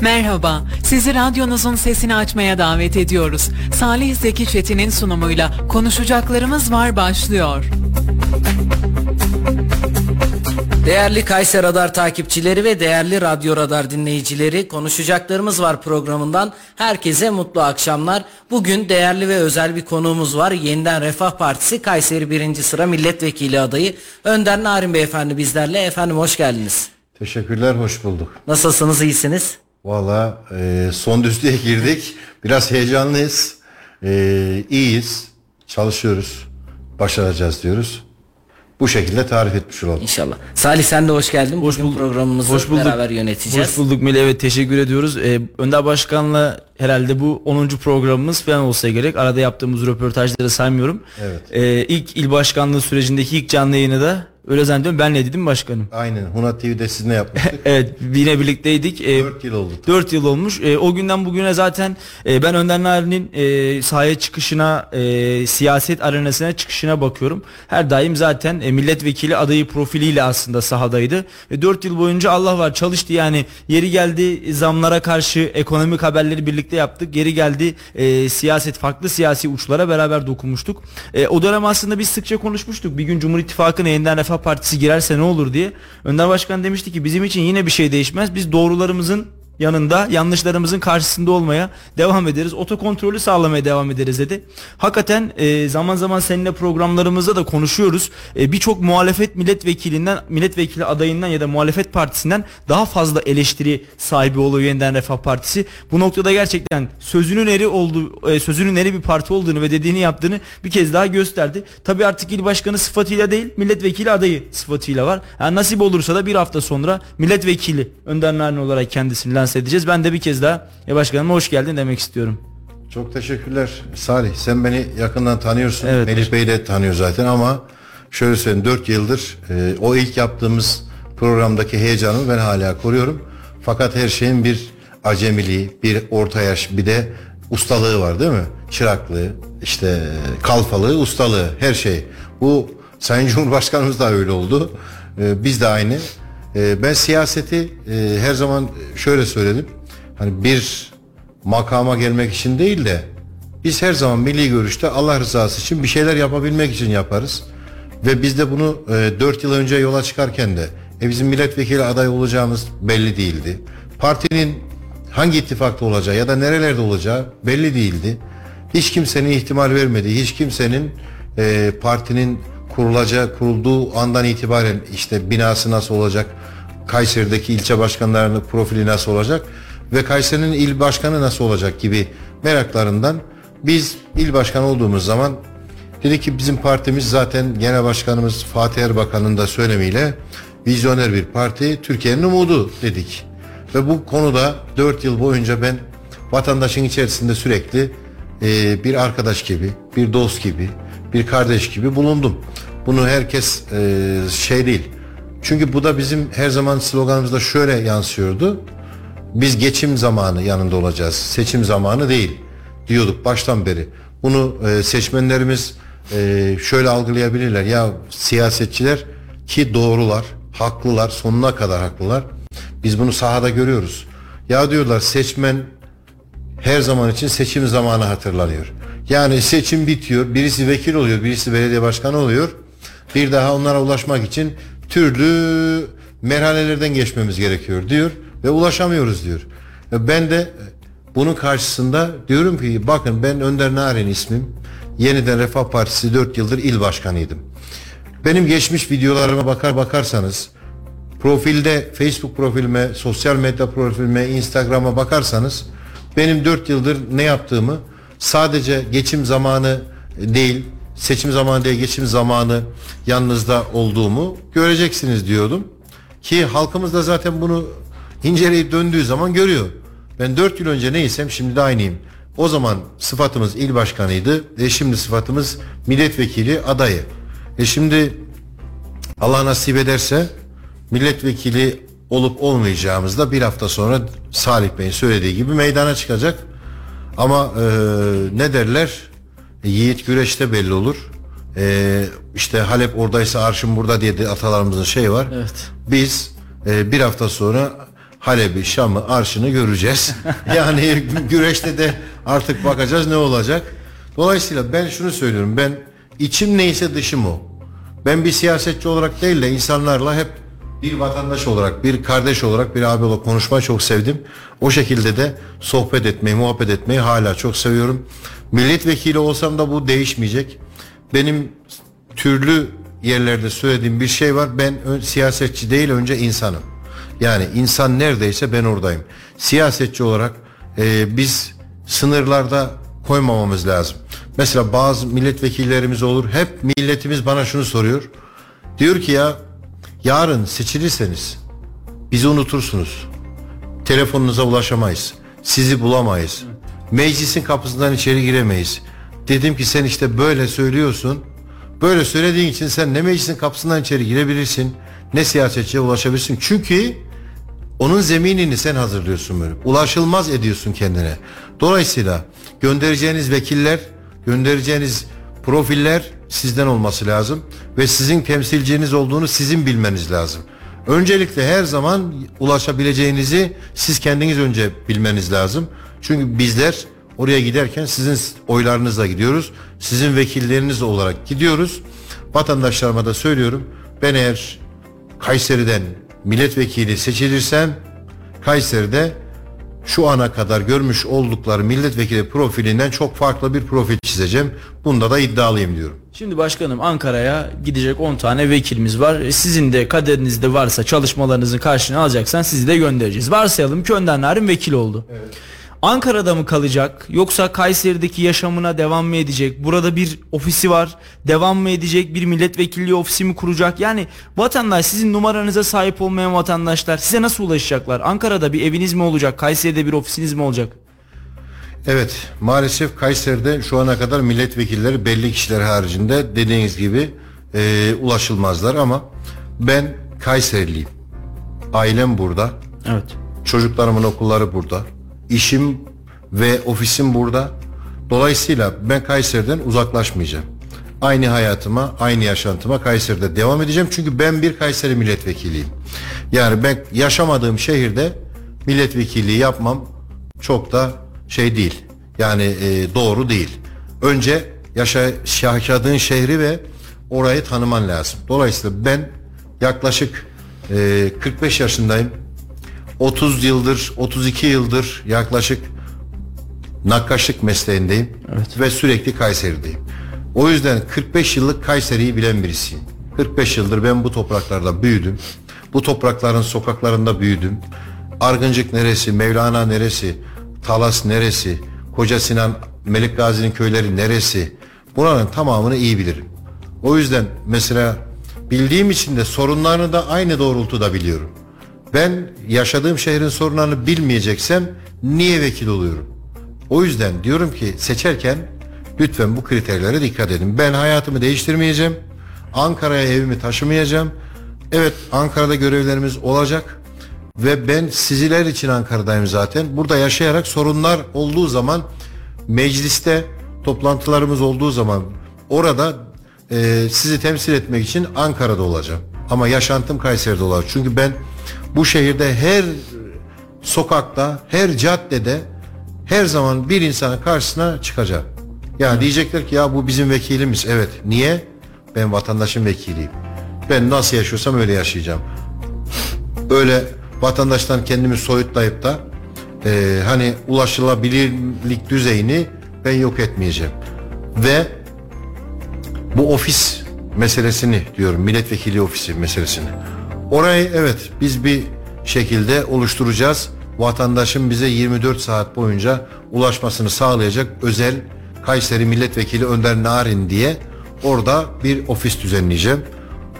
Merhaba, sizi radyonuzun sesini açmaya davet ediyoruz. Salih Zeki Çetin'in sunumuyla Konuşacaklarımız Var başlıyor. Değerli Kayser Radar takipçileri ve değerli Radyo Radar dinleyicileri konuşacaklarımız var programından herkese mutlu akşamlar. Bugün değerli ve özel bir konuğumuz var. Yeniden Refah Partisi Kayseri 1. sıra milletvekili adayı Önder Narin Beyefendi bizlerle. Efendim hoş geldiniz. Teşekkürler, hoş bulduk. Nasılsınız, iyisiniz? Valla e, son düzlüğe girdik. Biraz heyecanlıyız. E, iyiyiz. Çalışıyoruz. Başaracağız diyoruz. Bu şekilde tarif etmiş olalım. İnşallah. Salih sen de hoş geldin. Hoş Bugün bulduk. programımızı Hoş bulduk. beraber yöneteceğiz. Hoş bulduk Melih. Evet teşekkür ediyoruz. Ee, Önder Başkan'la herhalde bu 10. programımız falan olsa gerek. Arada yaptığımız röportajları saymıyorum. Evet. Ee, ilk il başkanlığı sürecindeki ilk canlı yayını da öyle zannediyorum benle dedim başkanım. Aynen. Hunat TV'de sizinle yapmıştık. Evet yine birlikteydik. Ee, 4 yıl oldu. 4 yıl olmuş. E, o günden bugüne zaten e, ben Önder Narin'in e, sahaya çıkışına, e, siyaset arenasına çıkışına bakıyorum. Her daim zaten e, milletvekili adayı profiliyle aslında sahadaydı. Ve 4 yıl boyunca Allah var çalıştı yani. Yeri geldi zamlara karşı ekonomik haberleri birlikte yaptık. Yeri geldi e, siyaset farklı siyasi uçlara beraber dokunmuştuk. E, o dönem aslında biz sıkça konuşmuştuk. Bir gün Cumhur İttifakı'na yeniden Refah Partisi girerse ne olur diye. Önder Başkan demişti ki bizim için yine bir şey değişmez. Biz doğrularımızın yanında yanlışlarımızın karşısında olmaya devam ederiz. Otokontrolü sağlamaya devam ederiz dedi. Hakikaten e, zaman zaman seninle programlarımızda da konuşuyoruz. E, Birçok muhalefet milletvekilinden, milletvekili adayından ya da muhalefet partisinden daha fazla eleştiri sahibi oluyor yeniden Refah Partisi. Bu noktada gerçekten sözünün eri olduğu, e, sözünün eri bir parti olduğunu ve dediğini yaptığını bir kez daha gösterdi. Tabii artık il başkanı sıfatıyla değil, milletvekili adayı sıfatıyla var. Yani nasip olursa da bir hafta sonra milletvekili Önder Narin olarak kendisini lanse edeceğiz. Ben de bir kez daha ya başkanıma hoş geldin demek istiyorum. Çok teşekkürler. Salih sen beni yakından tanıyorsun. Evet. Melih Bey de tanıyor zaten ama şöyle söyleyeyim 4 yıldır e, o ilk yaptığımız programdaki heyecanımı ben hala koruyorum. Fakat her şeyin bir acemiliği, bir orta yaş, bir de ustalığı var değil mi? Çıraklığı, işte kalfalığı, ustalığı, her şey. Bu Sayın Cumhurbaşkanımız da öyle oldu. E, biz de aynı. E, ben siyaseti e, her zaman şöyle söyledim. Hani bir makama gelmek için değil de biz her zaman milli görüşte Allah rızası için bir şeyler yapabilmek için yaparız. Ve biz de bunu e, 4 yıl önce yola çıkarken de e, bizim milletvekili aday olacağımız belli değildi. Partinin hangi ittifakta olacağı ya da nerelerde olacağı belli değildi. Hiç kimsenin ihtimal vermediği, hiç kimsenin e, partinin kurulacağı, kurulduğu andan itibaren işte binası nasıl olacak, Kayseri'deki ilçe başkanlarının profili nasıl olacak ve Kayseri'nin il başkanı nasıl olacak gibi meraklarından biz il başkanı olduğumuz zaman dedi ki bizim partimiz zaten genel başkanımız Fatih Erbakan'ın da söylemiyle vizyoner bir parti Türkiye'nin umudu dedik. Ve bu konuda 4 yıl boyunca ben vatandaşın içerisinde sürekli e, bir arkadaş gibi, bir dost gibi, bir kardeş gibi bulundum. Bunu herkes e, şey değil. Çünkü bu da bizim her zaman sloganımızda şöyle yansıyordu. Biz geçim zamanı yanında olacağız. Seçim zamanı değil diyorduk baştan beri. Bunu e, seçmenlerimiz e, şöyle algılayabilirler. Ya siyasetçiler ki doğrular, haklılar, sonuna kadar haklılar. Biz bunu sahada görüyoruz. Ya diyorlar seçmen her zaman için seçim zamanı hatırlanıyor. Yani seçim bitiyor, birisi vekil oluyor, birisi belediye başkanı oluyor. Bir daha onlara ulaşmak için türlü merhalelerden geçmemiz gerekiyor diyor ve ulaşamıyoruz diyor. Ve Ben de bunun karşısında diyorum ki bakın ben Önder Narin ismim. Yeniden Refah Partisi 4 yıldır il başkanıydım. Benim geçmiş videolarıma bakar bakarsanız profilde Facebook profilime, sosyal medya profilime, Instagram'a bakarsanız benim 4 yıldır ne yaptığımı sadece geçim zamanı değil, seçim zamanı değil, geçim zamanı yanınızda olduğumu göreceksiniz diyordum. Ki halkımız da zaten bunu inceleyip döndüğü zaman görüyor. Ben 4 yıl önce neysem şimdi de aynıyım. O zaman sıfatımız il başkanıydı ve şimdi sıfatımız milletvekili adayı. E şimdi Allah nasip ederse milletvekili olup olmayacağımız da bir hafta sonra Salih Bey'in söylediği gibi meydana çıkacak. Ama e, ne derler? Yiğit güreşte belli olur. E, işte Halep oradaysa arşın burada diye de atalarımızın şey var. Evet. Biz e, bir hafta sonra Halep'i, Şam'ı, Arşın'ı göreceğiz. yani güreşte de artık bakacağız ne olacak. Dolayısıyla ben şunu söylüyorum. Ben içim neyse dışım o. Ben bir siyasetçi olarak değil de insanlarla hep bir vatandaş olarak, bir kardeş olarak, bir abi olarak konuşmayı çok sevdim. O şekilde de sohbet etmeyi, muhabbet etmeyi hala çok seviyorum. Milletvekili olsam da bu değişmeyecek. Benim türlü yerlerde söylediğim bir şey var. Ben siyasetçi değil önce insanım. Yani insan neredeyse ben oradayım. Siyasetçi olarak e, biz sınırlarda koymamamız lazım. Mesela bazı milletvekillerimiz olur. Hep milletimiz bana şunu soruyor. Diyor ki ya yarın seçilirseniz bizi unutursunuz. Telefonunuza ulaşamayız. Sizi bulamayız. Meclisin kapısından içeri giremeyiz. Dedim ki sen işte böyle söylüyorsun. Böyle söylediğin için sen ne meclisin kapısından içeri girebilirsin ne siyasetçiye ulaşabilirsin. Çünkü onun zeminini sen hazırlıyorsun böyle. Ulaşılmaz ediyorsun kendine. Dolayısıyla göndereceğiniz vekiller, göndereceğiniz profiller sizden olması lazım ve sizin temsilciniz olduğunu sizin bilmeniz lazım. Öncelikle her zaman ulaşabileceğinizi siz kendiniz önce bilmeniz lazım. Çünkü bizler oraya giderken sizin oylarınızla gidiyoruz. Sizin vekilleriniz olarak gidiyoruz. Vatandaşlarıma da söylüyorum. Ben eğer Kayseri'den milletvekili seçilirsem Kayseri'de şu ana kadar görmüş oldukları milletvekili profilinden çok farklı bir profil çizeceğim. Bunda da iddialıyım diyorum. Şimdi başkanım Ankara'ya gidecek 10 tane vekilimiz var. E, sizin de kaderinizde varsa çalışmalarınızın karşılığını alacaksan sizi de göndereceğiz. Varsayalım ki Önder Narin vekil oldu. Evet. Ankara'da mı kalacak yoksa Kayseri'deki yaşamına devam mı edecek? Burada bir ofisi var. Devam mı edecek? Bir milletvekilliği ofisi mi kuracak? Yani vatandaş sizin numaranıza sahip olmayan vatandaşlar size nasıl ulaşacaklar? Ankara'da bir eviniz mi olacak? Kayseri'de bir ofisiniz mi olacak? Evet maalesef Kayseri'de şu ana kadar milletvekilleri belli kişiler haricinde dediğiniz gibi e, ulaşılmazlar ama ben Kayseriliyim. Ailem burada. Evet. Çocuklarımın okulları burada işim ve ofisim burada. Dolayısıyla ben Kayseri'den uzaklaşmayacağım. Aynı hayatıma, aynı yaşantıma Kayseri'de devam edeceğim. Çünkü ben bir Kayseri milletvekiliyim. Yani ben yaşamadığım şehirde milletvekilliği yapmam çok da şey değil. Yani e, doğru değil. Önce yaşa, yaşadığın şehri ve orayı tanıman lazım. Dolayısıyla ben yaklaşık e, 45 yaşındayım. 30 yıldır, 32 yıldır yaklaşık nakkaşlık mesleğindeyim evet. ve sürekli Kayseri'deyim. O yüzden 45 yıllık Kayseri'yi bilen birisiyim. 45 yıldır ben bu topraklarda büyüdüm. Bu toprakların sokaklarında büyüdüm. Argıncık neresi, Mevlana neresi, Talas neresi, Koca Sinan, Melik Gazi'nin köyleri neresi? Buranın tamamını iyi bilirim. O yüzden mesela bildiğim için de sorunlarını da aynı doğrultuda biliyorum. Ben yaşadığım şehrin sorunlarını bilmeyeceksem niye vekil oluyorum? O yüzden diyorum ki seçerken lütfen bu kriterlere dikkat edin. Ben hayatımı değiştirmeyeceğim. Ankara'ya evimi taşımayacağım. Evet Ankara'da görevlerimiz olacak ve ben siziler için Ankara'dayım zaten. Burada yaşayarak sorunlar olduğu zaman mecliste toplantılarımız olduğu zaman orada e, sizi temsil etmek için Ankara'da olacağım. Ama yaşantım Kayseri'de olacak. Çünkü ben bu şehirde her sokakta, her caddede her zaman bir insanın karşısına çıkacak. Yani evet. diyecekler ki ya bu bizim vekilimiz. Evet. Niye? Ben vatandaşın vekiliyim. Ben nasıl yaşıyorsam öyle yaşayacağım. Öyle vatandaştan kendimi soyutlayıp da e, hani ulaşılabilirlik düzeyini ben yok etmeyeceğim. Ve bu ofis meselesini diyorum milletvekili ofisi meselesini Orayı evet biz bir şekilde oluşturacağız. Vatandaşın bize 24 saat boyunca ulaşmasını sağlayacak özel Kayseri Milletvekili Önder Narin diye orada bir ofis düzenleyeceğim.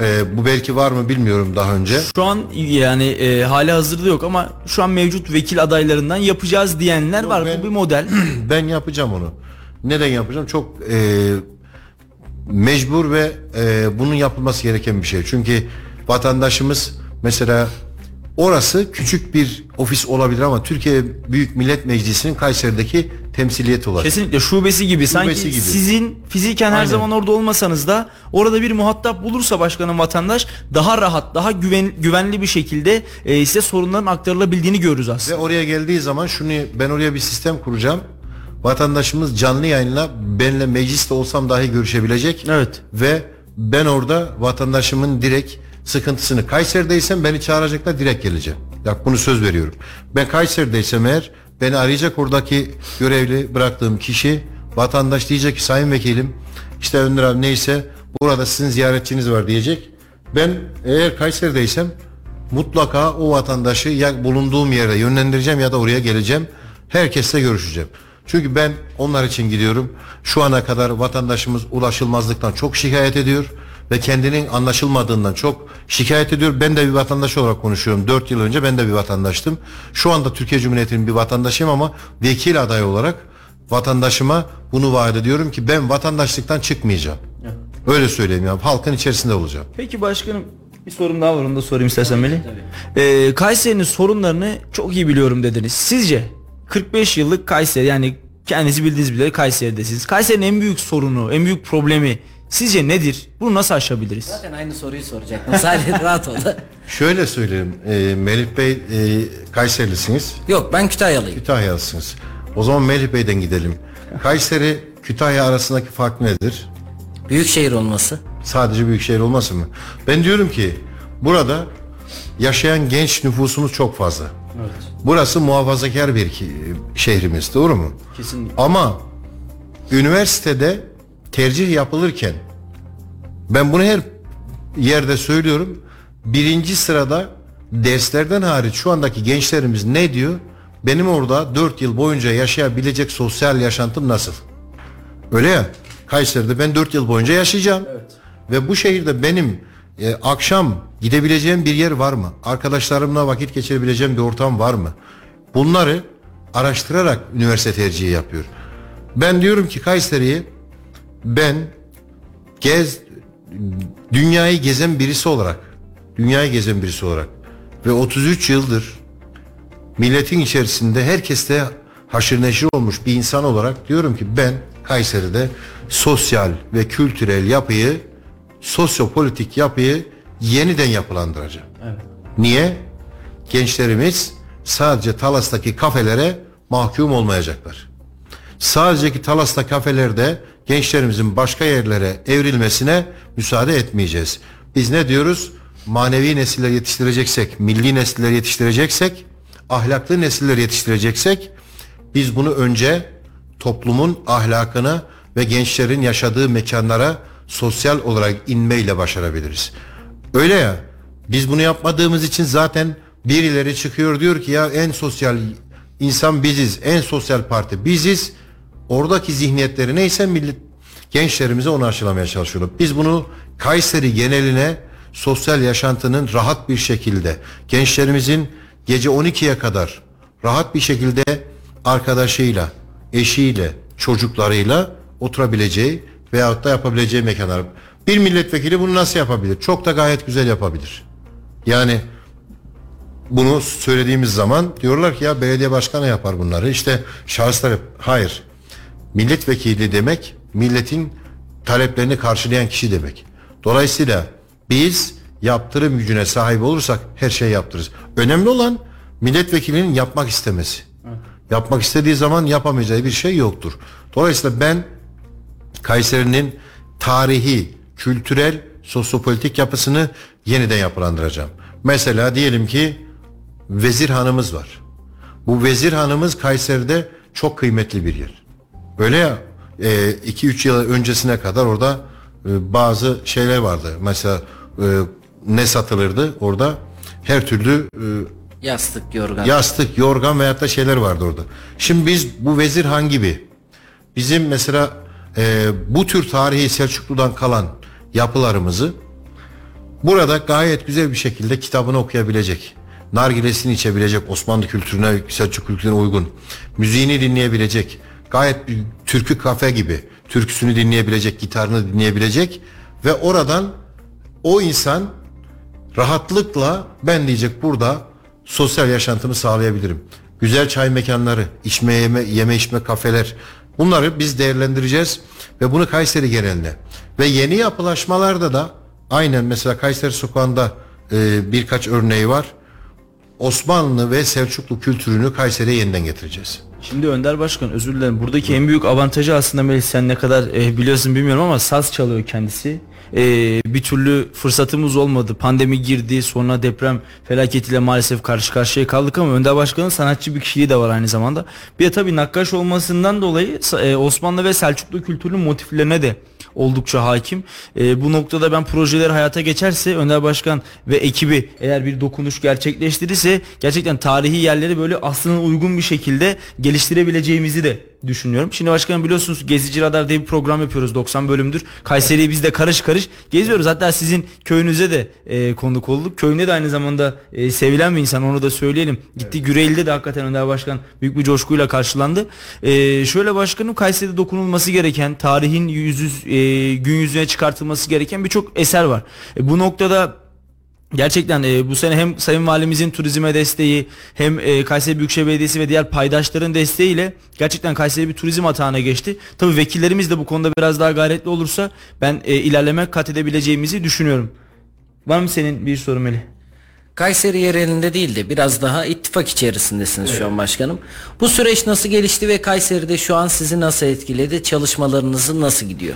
Ee, bu belki var mı bilmiyorum daha önce. Şu an yani e, hali hazırda yok ama şu an mevcut vekil adaylarından yapacağız diyenler yok, var. Ben, bu bir model. ben yapacağım onu. Neden yapacağım? Çok e, mecbur ve e, bunun yapılması gereken bir şey. Çünkü vatandaşımız mesela orası küçük bir ofis olabilir ama Türkiye Büyük Millet Meclisi'nin Kayseri'deki temsiliyeti olacak. Kesinlikle şubesi gibi. Sanki gibi. sizin fiziken her Aynen. zaman orada olmasanız da orada bir muhatap bulursa başkanın vatandaş daha rahat, daha güven, güvenli bir şekilde e, size sorunların aktarılabildiğini görürüz Ve aslında. oraya geldiği zaman şunu ben oraya bir sistem kuracağım. Vatandaşımız canlı yayınla benle mecliste olsam dahi görüşebilecek. Evet. Ve ben orada vatandaşımın direkt sıkıntısını Kayseri'deysem beni çağıracaklar direkt geleceğim. Bak bunu söz veriyorum. Ben Kayseri'deysem eğer beni arayacak oradaki görevli bıraktığım kişi vatandaş diyecek ki sayın vekilim işte Önder abi neyse burada sizin ziyaretçiniz var diyecek. Ben eğer Kayseri'deysem mutlaka o vatandaşı ya bulunduğum yere yönlendireceğim ya da oraya geleceğim. Herkesle görüşeceğim. Çünkü ben onlar için gidiyorum. Şu ana kadar vatandaşımız ulaşılmazlıktan çok şikayet ediyor ve kendinin anlaşılmadığından çok şikayet ediyor. Ben de bir vatandaş olarak konuşuyorum. 4 yıl önce ben de bir vatandaştım. Şu anda Türkiye Cumhuriyeti'nin bir vatandaşıyım ama vekil adayı olarak vatandaşıma bunu vaat ediyorum ki ben vatandaşlıktan çıkmayacağım. Öyle söyleyeyim ya. Halkın içerisinde olacağım. Peki başkanım bir sorum daha var onu da sorayım istersen Melih. Ee, Kayseri'nin sorunlarını çok iyi biliyorum dediniz. Sizce 45 yıllık Kayseri yani kendinizi bildiğiniz bile Kayseri'desiniz. Kayseri'nin en büyük sorunu, en büyük problemi sizce nedir? Bunu nasıl aşabiliriz? Zaten aynı soruyu soracaktım. Salih rahat ol. Şöyle söyleyeyim. E, Melih Bey e, Kayserilisiniz. Yok ben Kütahyalıyım. Kütahyalısınız. O zaman Melih Bey'den gidelim. Kayseri Kütahya arasındaki fark nedir? Büyük şehir olması. Sadece büyük şehir olmasın mı? Ben diyorum ki burada yaşayan genç nüfusumuz çok fazla. Burası muhafazakar bir ki- şehrimiz doğru mu? Kesinlikle. Ama üniversitede tercih yapılırken ben bunu her yerde söylüyorum. Birinci sırada derslerden hariç şu andaki gençlerimiz ne diyor? Benim orada 4 yıl boyunca yaşayabilecek sosyal yaşantım nasıl? Öyle ya. Kayseri'de ben 4 yıl boyunca yaşayacağım. Ve bu şehirde benim e, akşam gidebileceğim bir yer var mı? Arkadaşlarımla vakit geçirebileceğim bir ortam var mı? Bunları araştırarak üniversite tercihi yapıyor. Ben diyorum ki Kayseri'yi ben gez dünyayı gezen birisi olarak dünyayı gezen birisi olarak ve 33 yıldır milletin içerisinde herkeste haşır neşir olmuş bir insan olarak diyorum ki ben Kayseri'de sosyal ve kültürel yapıyı sosyopolitik yapıyı yeniden yapılandıracağım. Niye? Gençlerimiz sadece Talas'taki kafelere mahkum olmayacaklar. Sadece ki Talas'ta kafelerde gençlerimizin başka yerlere evrilmesine müsaade etmeyeceğiz. Biz ne diyoruz? Manevi nesiller yetiştireceksek, milli nesiller yetiştireceksek, ahlaklı nesiller yetiştireceksek biz bunu önce toplumun ahlakına ve gençlerin yaşadığı mekanlara sosyal olarak inmeyle başarabiliriz. Öyle ya biz bunu yapmadığımız için zaten birileri çıkıyor diyor ki ya en sosyal insan biziz, en sosyal parti biziz. Oradaki zihniyetleri neyse millet gençlerimize onu aşılamaya çalışıyorlar. Biz bunu Kayseri geneline sosyal yaşantının rahat bir şekilde gençlerimizin gece 12'ye kadar rahat bir şekilde arkadaşıyla, eşiyle, çocuklarıyla oturabileceği veyahut da yapabileceği mekanlar. Bir milletvekili bunu nasıl yapabilir? Çok da gayet güzel yapabilir. Yani bunu söylediğimiz zaman diyorlar ki ya belediye başkanı yapar bunları. İşte şahıslar hayır. Milletvekili demek milletin taleplerini karşılayan kişi demek. Dolayısıyla biz yaptırım gücüne sahip olursak her şeyi yaptırırız. Önemli olan milletvekilinin yapmak istemesi. Yapmak istediği zaman yapamayacağı bir şey yoktur. Dolayısıyla ben Kayseri'nin tarihi, kültürel, sosyopolitik yapısını yeniden yapılandıracağım. Mesela diyelim ki vezir hanımız var. Bu vezir hanımız Kayseri'de çok kıymetli bir yer. Öyle ya 2-3 yıl öncesine kadar orada e, bazı şeyler vardı. Mesela e, ne satılırdı orada? Her türlü e, Yastık, yorgan. yastık, yorgan veyahut da şeyler vardı orada. Şimdi biz bu vezir han gibi bizim mesela e, bu tür tarihi Selçuklu'dan kalan yapılarımızı burada gayet güzel bir şekilde kitabını okuyabilecek, nargilesini içebilecek, Osmanlı kültürüne, Selçuk kültürüne uygun, müziğini dinleyebilecek, gayet bir türkü kafe gibi türküsünü dinleyebilecek, gitarını dinleyebilecek ve oradan o insan rahatlıkla ben diyecek burada sosyal yaşantımı sağlayabilirim. güzel çay mekanları, içme yeme, yeme içme kafeler bunları biz değerlendireceğiz ve bunu Kayseri genelinde ve yeni yapılaşmalarda da aynen mesela Kayseri sokağında e, birkaç örneği var. Osmanlı ve Selçuklu kültürünü Kayseri'ye yeniden getireceğiz. Şimdi Önder Başkan özür dilerim. Buradaki en büyük avantajı aslında Melih sen ne kadar e, biliyorsun bilmiyorum ama saz çalıyor kendisi. E, bir türlü fırsatımız olmadı. Pandemi girdi sonra deprem felaketiyle maalesef karşı karşıya kaldık ama Önder Başkan'ın sanatçı bir kişiliği de var aynı zamanda. Bir de tabii nakkaş olmasından dolayı e, Osmanlı ve Selçuklu kültürünün motiflerine de oldukça hakim. E, bu noktada ben projeler hayata geçerse Önder Başkan ve ekibi eğer bir dokunuş gerçekleştirirse gerçekten tarihi yerleri böyle aslına uygun bir şekilde geliştirebileceğimizi de düşünüyorum. Şimdi başkanım biliyorsunuz Gezici Radar diye bir program yapıyoruz 90 bölümdür. Kayseri'yi biz de karış karış geziyoruz. Hatta sizin köyünüze de e, konuk olduk. Köyünde de aynı zamanda e, sevilen bir insan onu da söyleyelim. Gitti evet. Güreyl'de de hakikaten Önder Başkan büyük bir coşkuyla karşılandı. E, şöyle başkanım Kayseri'de dokunulması gereken tarihin yüz, e, gün yüzüne çıkartılması gereken birçok eser var. E, bu noktada Gerçekten e, bu sene hem Sayın Valimizin turizme desteği hem e, Kayseri Büyükşehir Belediyesi ve diğer paydaşların desteğiyle gerçekten Kayseri bir turizm atağına geçti. Tabii vekillerimiz de bu konuda biraz daha gayretli olursa ben e, ilerleme kat edebileceğimizi düşünüyorum. Var mı senin bir sorun Melih? Kayseri yerelinde değil de biraz daha ittifak içerisindesiniz evet. şu an başkanım. Bu süreç nasıl gelişti ve Kayseri'de şu an sizi nasıl etkiledi? Çalışmalarınızı nasıl gidiyor?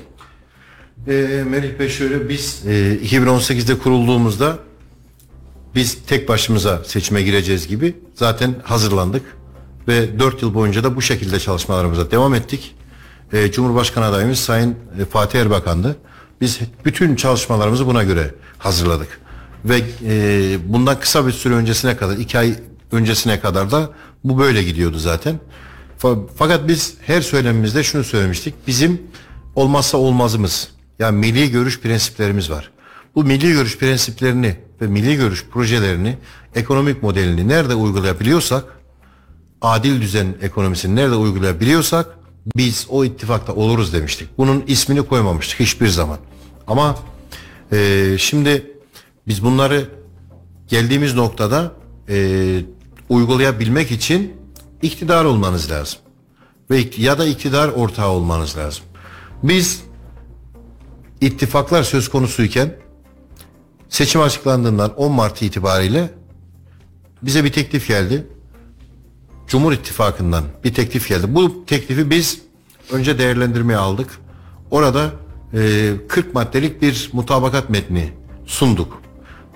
E, Melih Bey şöyle biz e, 2018'de kurulduğumuzda biz tek başımıza seçime gireceğiz gibi zaten hazırlandık ve 4 yıl boyunca da bu şekilde çalışmalarımıza devam ettik. E, Cumhurbaşkanı adayımız Sayın e, Fatih Erbakan'dı. Biz bütün çalışmalarımızı buna göre hazırladık. Ve e, bundan kısa bir süre öncesine kadar, iki ay öncesine kadar da bu böyle gidiyordu zaten. Fakat biz her söylemimizde şunu söylemiştik. Bizim olmazsa olmazımız yani milli görüş prensiplerimiz var. Bu milli görüş prensiplerini ve milli görüş projelerini, ekonomik modelini nerede uygulayabiliyorsak, adil düzen ekonomisini nerede uygulayabiliyorsak biz o ittifakta oluruz demiştik. Bunun ismini koymamıştık hiçbir zaman. Ama e, şimdi biz bunları geldiğimiz noktada e, uygulayabilmek için iktidar olmanız lazım. Ve ya da iktidar ortağı olmanız lazım. Biz ittifaklar söz konusuyken Seçim açıklandığından 10 Mart itibariyle bize bir teklif geldi. Cumhur İttifakı'ndan bir teklif geldi. Bu teklifi biz önce değerlendirmeye aldık. Orada e, 40 maddelik bir mutabakat metni sunduk.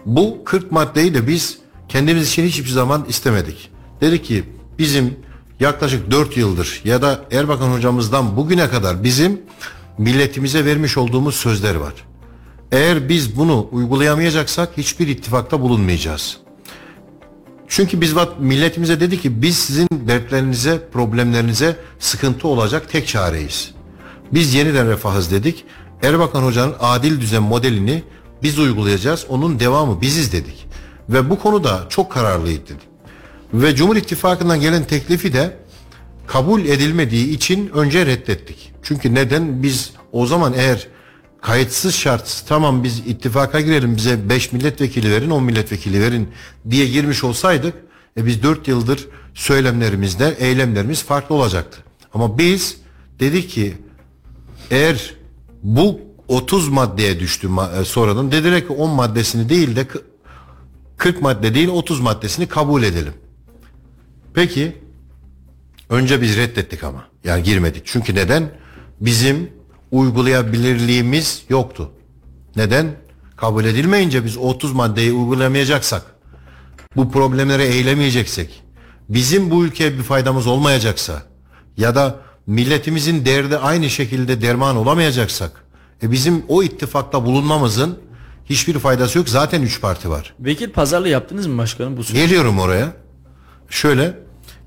Bu 40 maddeyi de biz kendimiz için hiçbir zaman istemedik. Dedik ki bizim yaklaşık 4 yıldır ya da Erbakan hocamızdan bugüne kadar bizim milletimize vermiş olduğumuz sözler var. Eğer biz bunu uygulayamayacaksak hiçbir ittifakta bulunmayacağız. Çünkü biz milletimize dedi ki biz sizin dertlerinize, problemlerinize sıkıntı olacak tek çareyiz. Biz yeniden refahız dedik. Erbakan Hoca'nın adil düzen modelini biz uygulayacağız. Onun devamı biziz dedik. Ve bu konuda çok kararlıydı dedik. Ve Cumhur İttifakı'ndan gelen teklifi de kabul edilmediği için önce reddettik. Çünkü neden? Biz o zaman eğer kayıtsız şartsız tamam biz ittifaka girelim bize 5 milletvekili verin 10 milletvekili verin diye girmiş olsaydık e biz 4 yıldır söylemlerimizde eylemlerimiz farklı olacaktı. Ama biz dedik ki eğer bu 30 maddeye düştü e, sonradan dediler ki 10 maddesini değil de 40 madde değil 30 maddesini kabul edelim. Peki önce biz reddettik ama yani girmedik. Çünkü neden? Bizim uygulayabilirliğimiz yoktu. Neden? Kabul edilmeyince biz 30 maddeyi uygulamayacaksak, bu problemleri eylemeyeceksek, bizim bu ülkeye bir faydamız olmayacaksa ya da milletimizin derdi aynı şekilde derman olamayacaksak, e bizim o ittifakta bulunmamızın hiçbir faydası yok. Zaten üç parti var. Vekil pazarlığı yaptınız mı başkanım bu süreçte? Geliyorum oraya. Şöyle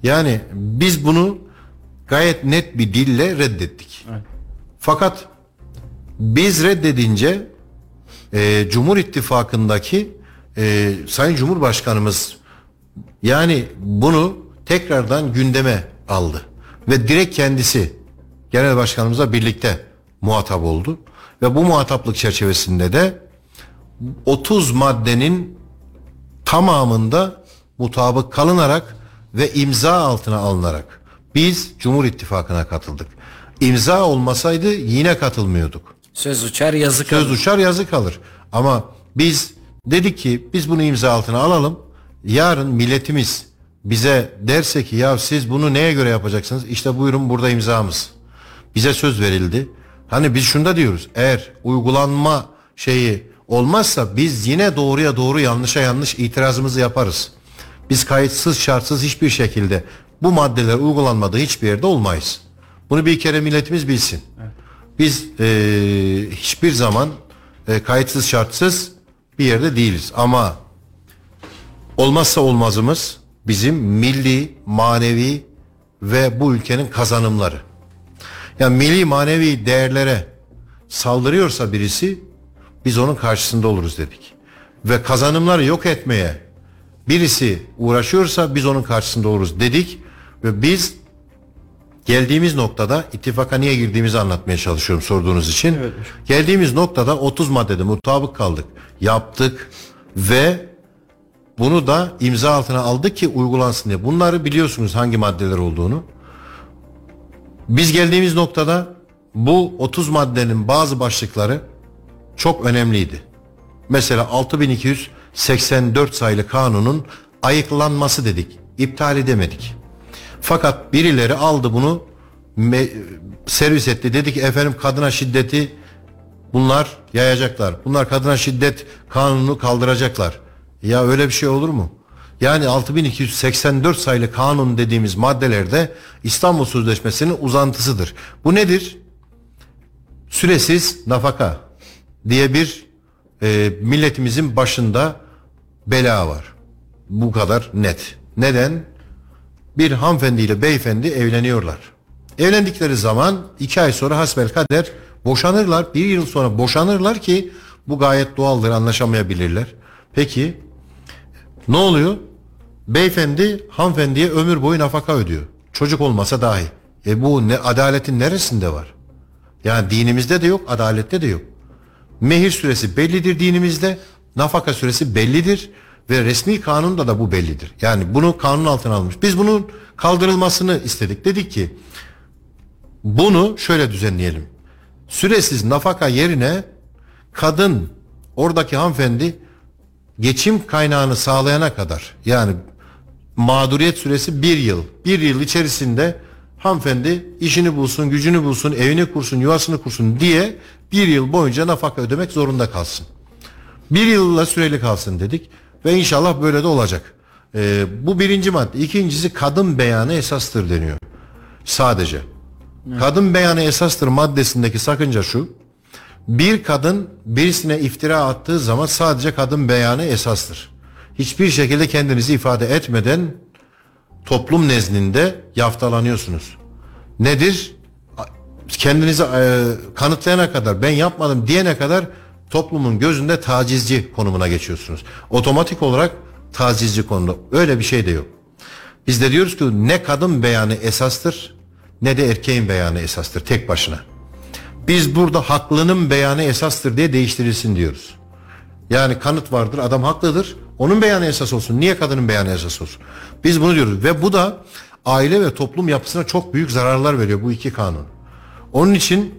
yani biz bunu gayet net bir dille reddettik. Evet. Fakat biz reddedince e, Cumhur İttifakı'ndaki e, Sayın Cumhurbaşkanımız yani bunu tekrardan gündeme aldı. Ve direkt kendisi genel başkanımızla birlikte muhatap oldu. Ve bu muhataplık çerçevesinde de 30 maddenin tamamında mutabık kalınarak ve imza altına alınarak biz Cumhur İttifakı'na katıldık. İmza olmasaydı yine katılmıyorduk. Söz uçar yazı Söz kalır. uçar yazı kalır. Ama biz dedik ki biz bunu imza altına alalım. Yarın milletimiz bize derse ki ya siz bunu neye göre yapacaksınız? İşte buyurun burada imzamız. Bize söz verildi. Hani biz şunda diyoruz. Eğer uygulanma şeyi olmazsa biz yine doğruya doğru yanlışa yanlış itirazımızı yaparız. Biz kayıtsız şartsız hiçbir şekilde bu maddeler uygulanmadığı hiçbir yerde olmayız. Bunu bir kere milletimiz bilsin. Biz eee, hiçbir zaman eee, kayıtsız şartsız bir yerde değiliz. Ama olmazsa olmazımız bizim milli, manevi ve bu ülkenin kazanımları. Yani milli manevi değerlere saldırıyorsa birisi biz onun karşısında oluruz dedik. Ve kazanımları yok etmeye birisi uğraşıyorsa biz onun karşısında oluruz dedik ve biz geldiğimiz noktada ittifaka niye girdiğimizi anlatmaya çalışıyorum sorduğunuz için. Geldiğimiz noktada 30 maddede mutabık kaldık. Yaptık ve bunu da imza altına aldık ki uygulansın diye. Bunları biliyorsunuz hangi maddeler olduğunu. Biz geldiğimiz noktada bu 30 maddenin bazı başlıkları çok önemliydi. Mesela 6284 sayılı kanunun ayıklanması dedik. İptal edemedik. Fakat birileri aldı bunu servis etti. Dedi ki efendim kadına şiddeti bunlar yayacaklar. Bunlar kadına şiddet kanununu kaldıracaklar. Ya öyle bir şey olur mu? Yani 6284 sayılı kanun dediğimiz maddelerde İstanbul Sözleşmesi'nin uzantısıdır. Bu nedir? Süresiz nafaka diye bir e, milletimizin başında bela var. Bu kadar net. Neden? Bir hanımefendi ile beyefendi evleniyorlar. Evlendikleri zaman iki ay sonra hasbel kader boşanırlar. Bir yıl sonra boşanırlar ki bu gayet doğaldır anlaşamayabilirler. Peki ne oluyor? Beyefendi hanımefendiye ömür boyu nafaka ödüyor. Çocuk olmasa dahi. E bu ne adaletin neresinde var? Yani dinimizde de yok, adalette de yok. Mehir süresi bellidir dinimizde, nafaka süresi bellidir ve resmi kanunda da bu bellidir. Yani bunu kanun altına almış. Biz bunun kaldırılmasını istedik. Dedik ki bunu şöyle düzenleyelim. Süresiz nafaka yerine kadın oradaki hanımefendi geçim kaynağını sağlayana kadar yani mağduriyet süresi bir yıl. Bir yıl içerisinde hanımefendi işini bulsun, gücünü bulsun, evini kursun, yuvasını kursun diye bir yıl boyunca nafaka ödemek zorunda kalsın. Bir yılla süreli kalsın dedik ve inşallah böyle de olacak. Ee, bu birinci madde. İkincisi kadın beyanı esastır deniyor. Sadece. Kadın beyanı esastır maddesindeki sakınca şu. Bir kadın birisine iftira attığı zaman sadece kadın beyanı esastır. Hiçbir şekilde kendinizi ifade etmeden toplum nezdinde yaftalanıyorsunuz. Nedir? Kendinizi e, kanıtlayana kadar ben yapmadım diyene kadar toplumun gözünde tacizci konumuna geçiyorsunuz. Otomatik olarak tacizci konumda. Öyle bir şey de yok. Biz de diyoruz ki ne kadın beyanı esastır ne de erkeğin beyanı esastır tek başına. Biz burada haklının beyanı esastır diye değiştirilsin diyoruz. Yani kanıt vardır adam haklıdır onun beyanı esas olsun. Niye kadının beyanı esas olsun? Biz bunu diyoruz ve bu da aile ve toplum yapısına çok büyük zararlar veriyor bu iki kanun. Onun için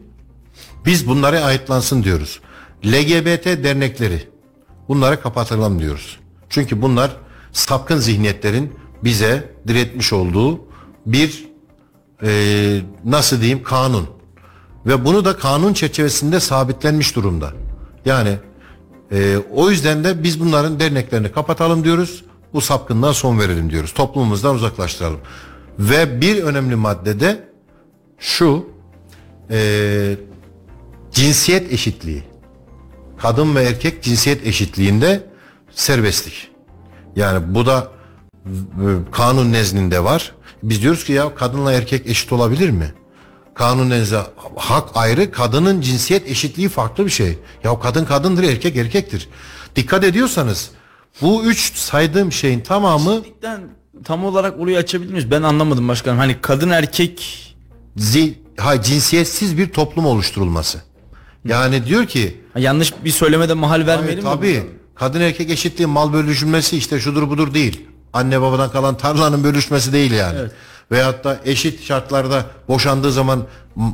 biz bunlara ayıtlansın diyoruz. LGBT dernekleri bunlara kapatalım diyoruz. Çünkü bunlar sapkın zihniyetlerin bize diretmiş olduğu bir e, nasıl diyeyim kanun. Ve bunu da kanun çerçevesinde sabitlenmiş durumda. Yani e, o yüzden de biz bunların derneklerini kapatalım diyoruz. Bu sapkınlığa son verelim diyoruz. Toplumumuzdan uzaklaştıralım. Ve bir önemli maddede şu e, cinsiyet eşitliği. Kadın ve erkek cinsiyet eşitliğinde serbestlik. Yani bu da e, kanun nezdinde var. Biz diyoruz ki ya kadınla erkek eşit olabilir mi? Kanun nezdinde hak ayrı, kadının cinsiyet eşitliği farklı bir şey. Ya kadın kadındır, erkek erkektir. Dikkat ediyorsanız bu üç saydığım şeyin tamamı Eşitlikten tam olarak orayı açabilir miyiz? Ben anlamadım başkanım. Hani kadın erkek zi, ha, cinsiyetsiz bir toplum oluşturulması. Yani diyor ki yanlış bir söylemede mahal vermeyelim mi? tabii kadın erkek eşitliği mal bölüşülmesi işte şudur budur değil. anne babadan kalan tarlanın bölüşmesi değil yani. Veyahut da eşit şartlarda boşandığı zaman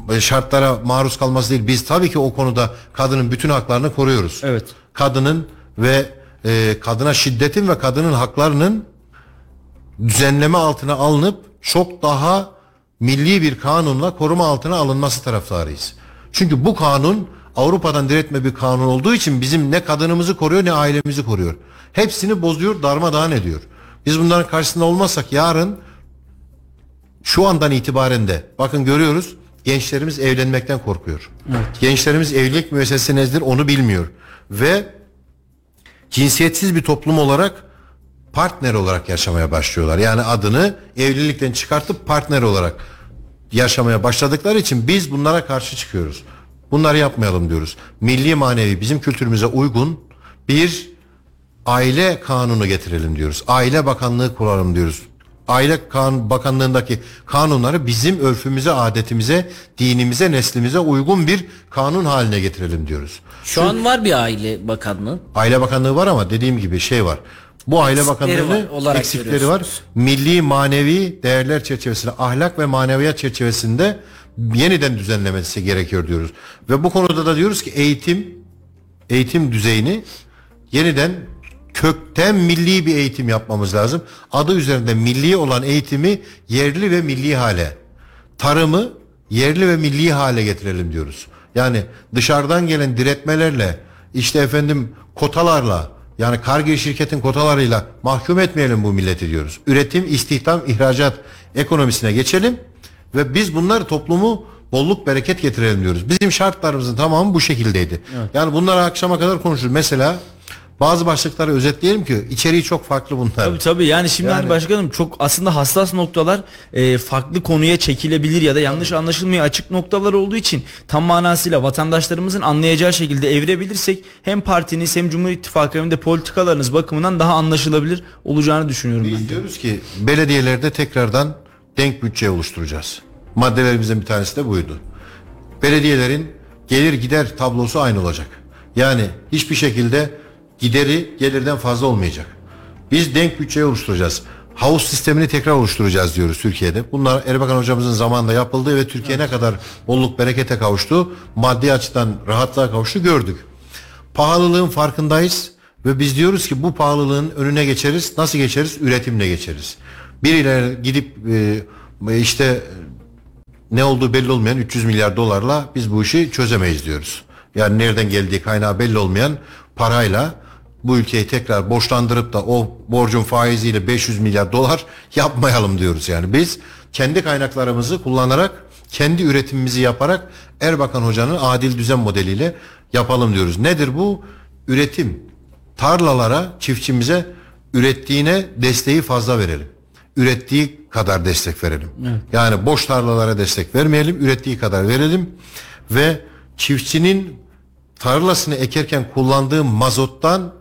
m- şartlara maruz kalması değil. Biz tabii ki o konuda kadının bütün haklarını koruyoruz. Evet. Kadının ve e, kadına şiddetin ve kadının haklarının düzenleme altına alınıp çok daha milli bir kanunla koruma altına alınması taraftarıyız. Çünkü bu kanun Avrupa'dan diretme bir kanun olduğu için bizim ne kadınımızı koruyor ne ailemizi koruyor. Hepsini bozuyor, darmadağın ediyor. Biz bunların karşısında olmazsak yarın şu andan itibaren de bakın görüyoruz gençlerimiz evlenmekten korkuyor. Gençlerimiz evlilik müessesesi nedir onu bilmiyor. Ve cinsiyetsiz bir toplum olarak partner olarak yaşamaya başlıyorlar. Yani adını evlilikten çıkartıp partner olarak yaşamaya başladıkları için biz bunlara karşı çıkıyoruz. Bunları yapmayalım diyoruz. Milli manevi bizim kültürümüze uygun bir aile kanunu getirelim diyoruz. Aile bakanlığı kuralım diyoruz. Aile kan bakanlığındaki kanunları bizim örfümüze, adetimize, dinimize, neslimize uygun bir kanun haline getirelim diyoruz. Şu an var bir aile bakanlığı. Aile Bakanlığı var ama dediğim gibi şey var. Bu Aile Bakanlığı'nın var, olarak eksikleri var. Milli manevi değerler çerçevesinde, ahlak ve maneviyat çerçevesinde yeniden düzenlemesi gerekiyor diyoruz. Ve bu konuda da diyoruz ki eğitim eğitim düzeyini yeniden kökten milli bir eğitim yapmamız lazım. Adı üzerinde milli olan eğitimi yerli ve milli hale, tarımı yerli ve milli hale getirelim diyoruz. Yani dışarıdan gelen diretmelerle işte efendim kotalarla yani Kargil şirketin kotalarıyla mahkum etmeyelim bu milleti diyoruz. Üretim, istihdam, ihracat ekonomisine geçelim ve biz bunlar toplumu bolluk bereket getirelim diyoruz. Bizim şartlarımızın tamamı bu şekildeydi. Yani bunları akşama kadar konuşuruz. Mesela bazı başlıkları özetleyelim ki içeriği çok farklı bunlar. Tabii tabii yani şimdi hani Yani- başkanım çok aslında hassas noktalar e, farklı konuya çekilebilir ya da yanlış anlaşılmaya açık noktalar olduğu için tam manasıyla vatandaşlarımızın anlayacağı şekilde evirebilirsek hem partiniz hem Cumhur İttifakı hem de politikalarınız bakımından daha anlaşılabilir olacağını düşünüyorum ben. Biz diyoruz ki belediyelerde tekrardan denk bütçe oluşturacağız. Maddelerimizden bir tanesi de buydu. Belediyelerin gelir gider tablosu aynı olacak. Yani hiçbir şekilde gideri gelirden fazla olmayacak. Biz denk bütçeyi oluşturacağız. Havuz sistemini tekrar oluşturacağız diyoruz Türkiye'de. Bunlar Erbakan hocamızın zamanında yapıldı ve Türkiye ne kadar bolluk berekete kavuştu, maddi açıdan rahatlığa kavuştu gördük. Pahalılığın farkındayız ve biz diyoruz ki bu pahalılığın önüne geçeriz. Nasıl geçeriz? Üretimle geçeriz. Birileri gidip e, işte ne olduğu belli olmayan 300 milyar dolarla biz bu işi çözemeyiz diyoruz. Yani nereden geldiği kaynağı belli olmayan parayla bu ülkeyi tekrar borçlandırıp da o borcun faiziyle 500 milyar dolar yapmayalım diyoruz yani. Biz kendi kaynaklarımızı kullanarak kendi üretimimizi yaparak Erbakan Hoca'nın adil düzen modeliyle yapalım diyoruz. Nedir bu? Üretim. Tarlalara, çiftçimize ürettiğine desteği fazla verelim. Ürettiği kadar destek verelim. Yani boş tarlalara destek vermeyelim, ürettiği kadar verelim ve çiftçinin tarlasını ekerken kullandığı mazottan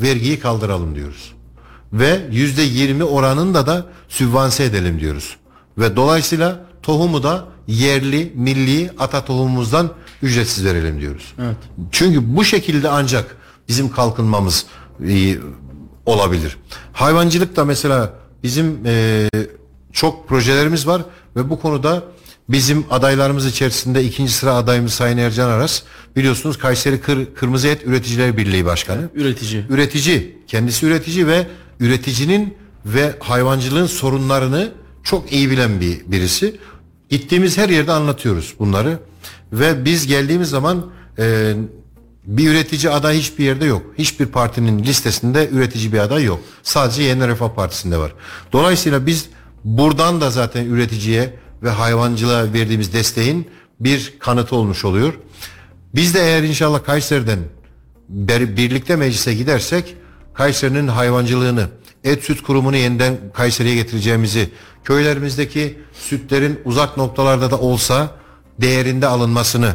vergiyi kaldıralım diyoruz. Ve yüzde yirmi oranında da sübvanse edelim diyoruz. Ve dolayısıyla tohumu da yerli, milli ata tohumumuzdan ücretsiz verelim diyoruz. Çünkü bu şekilde ancak bizim kalkınmamız e, olabilir. Hayvancılık da mesela bizim e, çok projelerimiz var ve bu konuda bizim adaylarımız içerisinde ikinci sıra adayımız Sayın Ercan Aras biliyorsunuz Kayseri Kır, Kırmızı Et Üreticiler Birliği Başkanı. Üretici. Üretici, kendisi üretici ve üreticinin ve hayvancılığın sorunlarını çok iyi bilen bir birisi. Gittiğimiz her yerde anlatıyoruz bunları ve biz geldiğimiz zaman e, bir üretici aday hiçbir yerde yok. Hiçbir partinin listesinde üretici bir aday yok. Sadece Yeni Refah Partisi'nde var. Dolayısıyla biz buradan da zaten üreticiye ve hayvancılığa verdiğimiz desteğin bir kanıtı olmuş oluyor. Biz de eğer inşallah Kayseri'den birlikte meclise gidersek Kayseri'nin hayvancılığını, et süt kurumunu yeniden Kayseri'ye getireceğimizi, köylerimizdeki sütlerin uzak noktalarda da olsa değerinde alınmasını,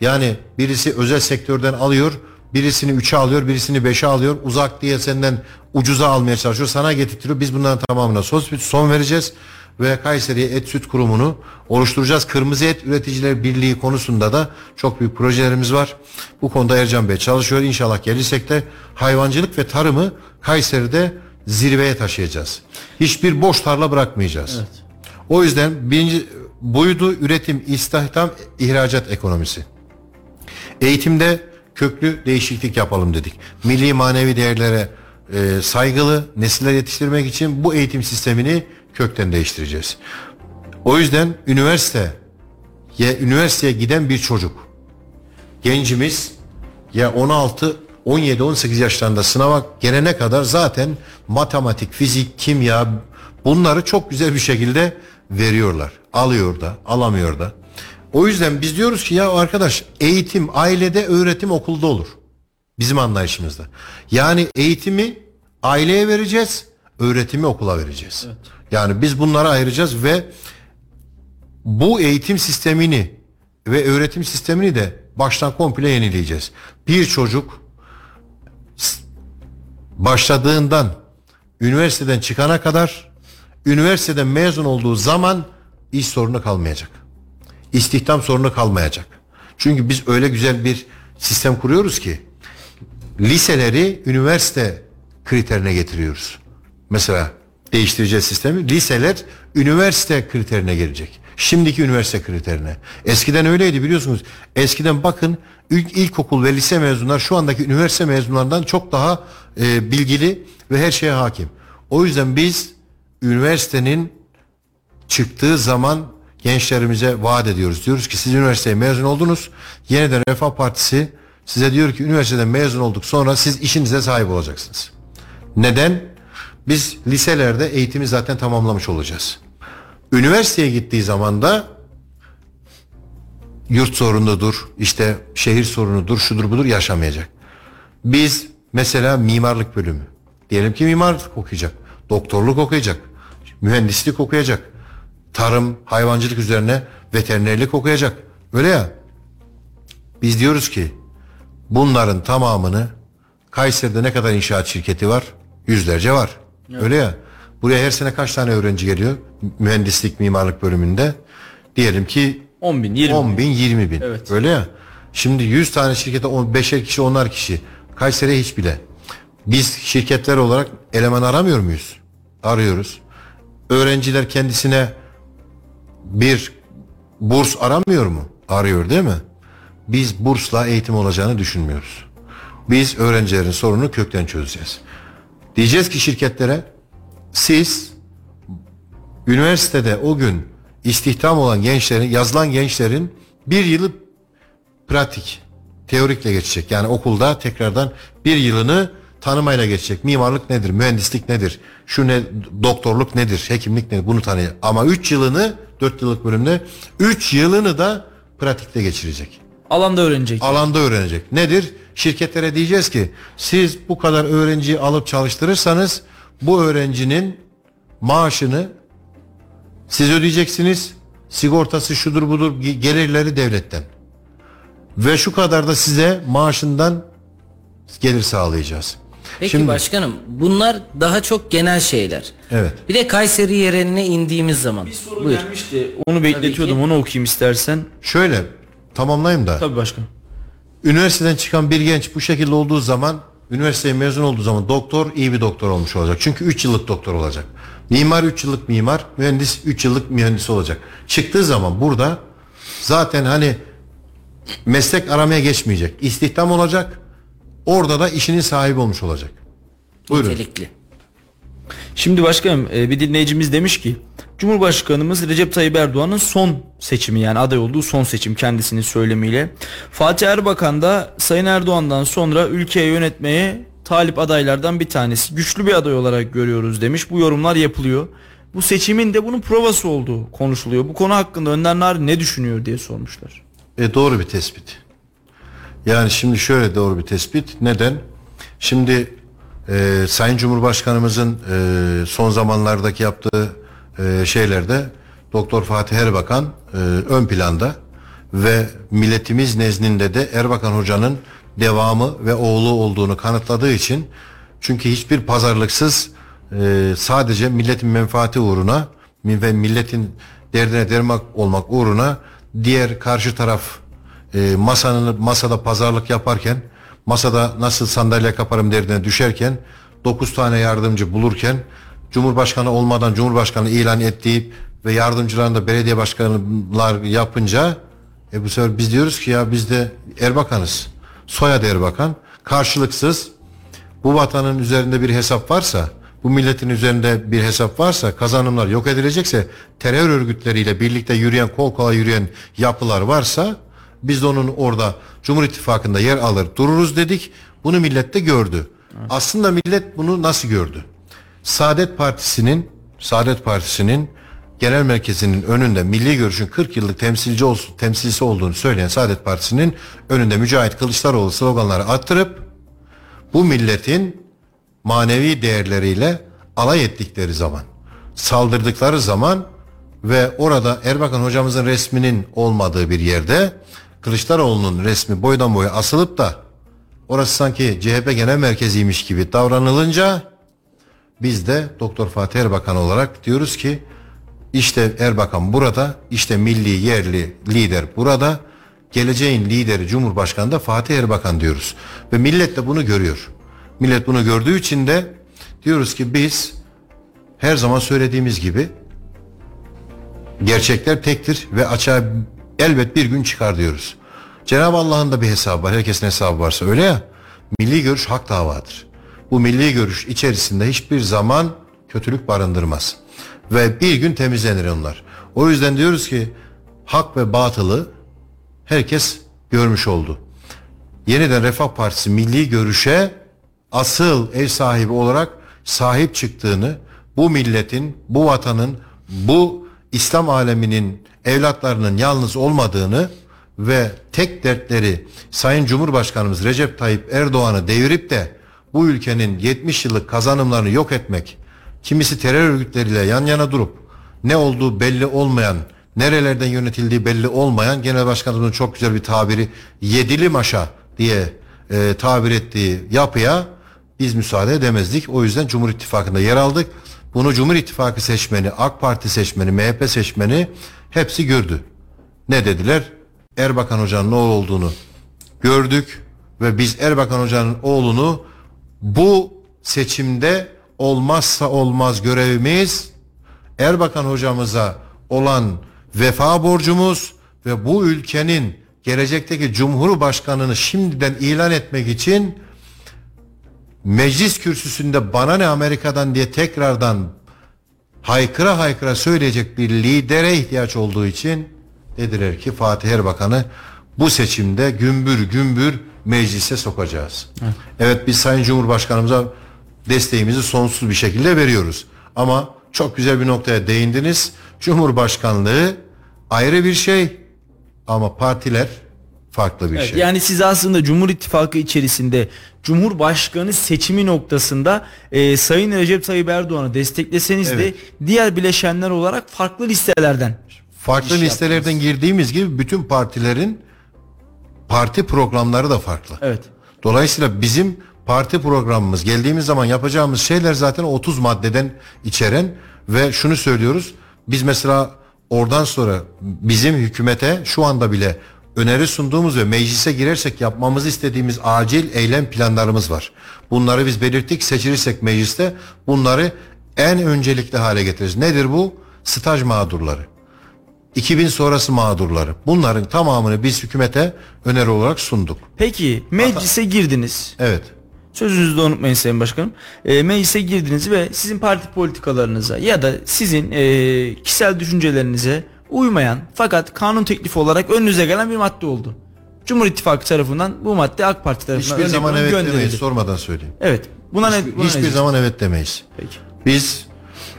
yani birisi özel sektörden alıyor, birisini 3'e alıyor, birisini 5'e alıyor, uzak diye senden ucuza almaya çalışıyor, sana getirtiyor. Biz bunların tamamına son, son vereceğiz ve Kayseri'ye et süt kurumunu oluşturacağız. Kırmızı et üreticiler birliği konusunda da çok büyük projelerimiz var. Bu konuda Ercan Bey çalışıyor. İnşallah gelirsek de hayvancılık ve tarımı Kayseri'de zirveye taşıyacağız. Hiçbir boş tarla bırakmayacağız. O yüzden birinci buydu üretim, istihdam, ihracat ekonomisi. Eğitimde köklü değişiklik yapalım dedik. Milli manevi değerlere e, saygılı nesiller yetiştirmek için bu eğitim sistemini kökten değiştireceğiz. O yüzden üniversite ya üniversiteye giden bir çocuk gencimiz ya 16 17 18 yaşlarında sınava gelene kadar zaten matematik, fizik, kimya bunları çok güzel bir şekilde veriyorlar. Alıyor da, alamıyor da. O yüzden biz diyoruz ki ya arkadaş eğitim ailede, öğretim okulda olur. Bizim anlayışımızda. Yani eğitimi aileye vereceğiz, öğretimi okula vereceğiz. Yani biz bunları ayıracağız ve bu eğitim sistemini ve öğretim sistemini de baştan komple yenileyeceğiz. Bir çocuk başladığından üniversiteden çıkana kadar üniversiteden mezun olduğu zaman iş sorunu kalmayacak. İstihdam sorunu kalmayacak. Çünkü biz öyle güzel bir sistem kuruyoruz ki liseleri üniversite kriterine getiriyoruz. Mesela değiştireceğiz sistemi. Liseler üniversite kriterine gelecek. Şimdiki üniversite kriterine. Eskiden öyleydi biliyorsunuz. Eskiden bakın ilk ilkokul ve lise mezunlar şu andaki üniversite mezunlarından çok daha e, bilgili ve her şeye hakim. O yüzden biz üniversitenin çıktığı zaman gençlerimize vaat ediyoruz. Diyoruz ki siz üniversiteye mezun oldunuz. Yeniden Refah Partisi size diyor ki üniversiteden mezun olduk sonra siz işinize sahip olacaksınız. Neden? Biz liselerde eğitimi zaten tamamlamış olacağız. Üniversiteye gittiği zaman da yurt sorunudur, işte şehir sorunudur, şudur budur yaşamayacak. Biz mesela mimarlık bölümü. Diyelim ki mimarlık okuyacak, doktorluk okuyacak, mühendislik okuyacak, tarım, hayvancılık üzerine veterinerlik okuyacak. Öyle ya. Biz diyoruz ki bunların tamamını Kayseri'de ne kadar inşaat şirketi var? Yüzlerce var. Öyle ya. Buraya her sene kaç tane öğrenci geliyor? Mühendislik, mimarlık bölümünde. Diyelim ki 10 bin, 20 10 bin. bin, 20 bin. Evet. Öyle ya. Şimdi 100 tane şirkete 5'er kişi, 10'ar kişi. Kayseri'ye hiç bile. Biz şirketler olarak eleman aramıyor muyuz? Arıyoruz. Öğrenciler kendisine bir burs aramıyor mu? Arıyor değil mi? Biz bursla eğitim olacağını düşünmüyoruz. Biz öğrencilerin sorununu kökten çözeceğiz. Diyeceğiz ki şirketlere siz üniversitede o gün istihdam olan gençlerin, yazılan gençlerin bir yılı pratik, teorikle geçecek. Yani okulda tekrardan bir yılını tanımayla geçecek. Mimarlık nedir? Mühendislik nedir? Şu ne? Doktorluk nedir? Hekimlik nedir? Bunu tanıyacak. Ama 3 yılını 4 yıllık bölümde 3 yılını da pratikte geçirecek. Alanda öğrenecek. Alanda öğrenecek. Nedir? Şirketlere diyeceğiz ki siz bu kadar öğrenciyi alıp çalıştırırsanız bu öğrencinin maaşını siz ödeyeceksiniz. Sigortası şudur budur ge- gelirleri devletten. Ve şu kadar da size maaşından gelir sağlayacağız. Peki Şimdi- başkanım bunlar daha çok genel şeyler. Evet. Bir de Kayseri yerine indiğimiz zaman. Bir soru Buyur. gelmişti. Onu bekletiyordum. Onu okuyayım istersen. Şöyle tamamlayayım da. Tabii başkanım. Üniversiteden çıkan bir genç bu şekilde olduğu zaman üniversiteye mezun olduğu zaman doktor iyi bir doktor olmuş olacak. Çünkü 3 yıllık doktor olacak. Mimar 3 yıllık mimar, mühendis 3 yıllık mühendis olacak. Çıktığı zaman burada zaten hani meslek aramaya geçmeyecek. İstihdam olacak. Orada da işinin sahibi olmuş olacak. Buyurun. Nitelikli. Şimdi başkanım e, bir dinleyicimiz demiş ki Cumhurbaşkanımız Recep Tayyip Erdoğan'ın son seçimi yani aday olduğu son seçim kendisinin söylemiyle. Fatih Erbakan da Sayın Erdoğan'dan sonra ülkeyi yönetmeye talip adaylardan bir tanesi. Güçlü bir aday olarak görüyoruz demiş. Bu yorumlar yapılıyor. Bu seçimin de bunun provası olduğu konuşuluyor. Bu konu hakkında Önder Nari ne düşünüyor diye sormuşlar. E, doğru bir tespit. Yani şimdi şöyle doğru bir tespit. Neden? Şimdi e, Sayın Cumhurbaşkanımızın e, son zamanlardaki yaptığı e, şeylerde Doktor Fatih Erbakan e, ön planda ve milletimiz nezdinde de Erbakan Hoca'nın devamı ve oğlu olduğunu kanıtladığı için çünkü hiçbir pazarlıksız e, sadece milletin menfaati uğruna ve milletin derdine dermak olmak uğruna diğer karşı taraf e, masanın masada pazarlık yaparken masada nasıl sandalye kaparım derdine düşerken 9 tane yardımcı bulurken Cumhurbaşkanı olmadan Cumhurbaşkanı ilan ettiği ve yardımcılarını da belediye başkanlar yapınca e bu sefer biz diyoruz ki ya biz de Erbakan'ız. Soyad Erbakan karşılıksız bu vatanın üzerinde bir hesap varsa bu milletin üzerinde bir hesap varsa kazanımlar yok edilecekse terör örgütleriyle birlikte yürüyen kol kola yürüyen yapılar varsa biz de onun orada Cumhur İttifakı'nda yer alır dururuz dedik. Bunu millet de gördü. Aslında millet bunu nasıl gördü? Saadet Partisi'nin Saadet Partisi'nin genel merkezinin önünde milli görüşün 40 yıllık temsilci olsun, temsilcisi olduğunu söyleyen Saadet Partisi'nin önünde Mücahit Kılıçdaroğlu sloganları attırıp bu milletin manevi değerleriyle alay ettikleri zaman, saldırdıkları zaman ve orada Erbakan hocamızın resminin olmadığı bir yerde Kılıçdaroğlu'nun resmi boydan boya asılıp da orası sanki CHP genel merkeziymiş gibi davranılınca biz de Doktor Fatih Erbakan olarak diyoruz ki işte Erbakan burada, işte milli yerli lider burada, geleceğin lideri Cumhurbaşkanı da Fatih Erbakan diyoruz. Ve millet de bunu görüyor. Millet bunu gördüğü için de diyoruz ki biz her zaman söylediğimiz gibi gerçekler tektir ve açığa elbet bir gün çıkar diyoruz. Cenab-ı Allah'ın da bir hesabı var. Herkesin hesabı varsa öyle ya. Milli görüş hak davadır. Bu milli görüş içerisinde hiçbir zaman kötülük barındırmaz. Ve bir gün temizlenir onlar. O yüzden diyoruz ki hak ve batılı herkes görmüş oldu. Yeniden Refah Partisi milli görüşe asıl ev sahibi olarak sahip çıktığını, bu milletin, bu vatanın, bu İslam aleminin evlatlarının yalnız olmadığını ve tek dertleri Sayın Cumhurbaşkanımız Recep Tayyip Erdoğan'ı devirip de bu ülkenin 70 yıllık kazanımlarını yok etmek, kimisi terör örgütleriyle yan yana durup ne olduğu belli olmayan, nerelerden yönetildiği belli olmayan Genel Başkanımızın çok güzel bir tabiri yedili maşa diye e, tabir ettiği yapıya biz müsaade edemezdik. O yüzden Cumhur İttifakı'nda yer aldık. Bunu Cumhur İttifakı seçmeni, AK Parti seçmeni, MHP seçmeni hepsi gördü. Ne dediler? Erbakan Hoca'nın ne olduğunu gördük ve biz Erbakan Hoca'nın oğlunu bu seçimde olmazsa olmaz görevimiz Erbakan hocamıza olan vefa borcumuz ve bu ülkenin gelecekteki cumhurbaşkanını şimdiden ilan etmek için meclis kürsüsünde bana ne Amerika'dan diye tekrardan haykıra haykıra söyleyecek bir lidere ihtiyaç olduğu için dediler ki Fatih Erbakan'ı bu seçimde gümbür gümbür meclise sokacağız. Evet, evet biz Sayın Cumhurbaşkanımıza desteğimizi sonsuz bir şekilde veriyoruz. Ama çok güzel bir noktaya değindiniz. Cumhurbaşkanlığı ayrı bir şey ama partiler farklı bir evet, şey. Yani siz aslında Cumhur İttifakı içerisinde Cumhurbaşkanı seçimi noktasında e, Sayın Recep Tayyip Erdoğan'ı destekleseniz evet. de diğer bileşenler olarak farklı listelerden farklı listelerden yaptınız. girdiğimiz gibi bütün partilerin parti programları da farklı. Evet. Dolayısıyla bizim parti programımız geldiğimiz zaman yapacağımız şeyler zaten 30 maddeden içeren ve şunu söylüyoruz. Biz mesela oradan sonra bizim hükümete şu anda bile öneri sunduğumuz ve meclise girersek yapmamızı istediğimiz acil eylem planlarımız var. Bunları biz belirttik seçilirsek mecliste bunları en öncelikli hale getiririz. Nedir bu? Staj mağdurları. 2000 sonrası mağdurları. Bunların tamamını biz hükümete öneri olarak sunduk. Peki meclise girdiniz. Evet. Sözünüzü de unutmayın Sayın Başkanım. E, meclise girdiniz ve sizin parti politikalarınıza ya da sizin e, kişisel düşüncelerinize uymayan fakat kanun teklifi olarak önünüze gelen bir madde oldu. Cumhur İttifakı tarafından bu madde AK Parti tarafından Hiçbir zaman evet gönderildi. demeyiz sormadan söyleyeyim. Evet. Buna hiçbir, ne, buna hiçbir ne zaman evet demeyiz. Peki. Biz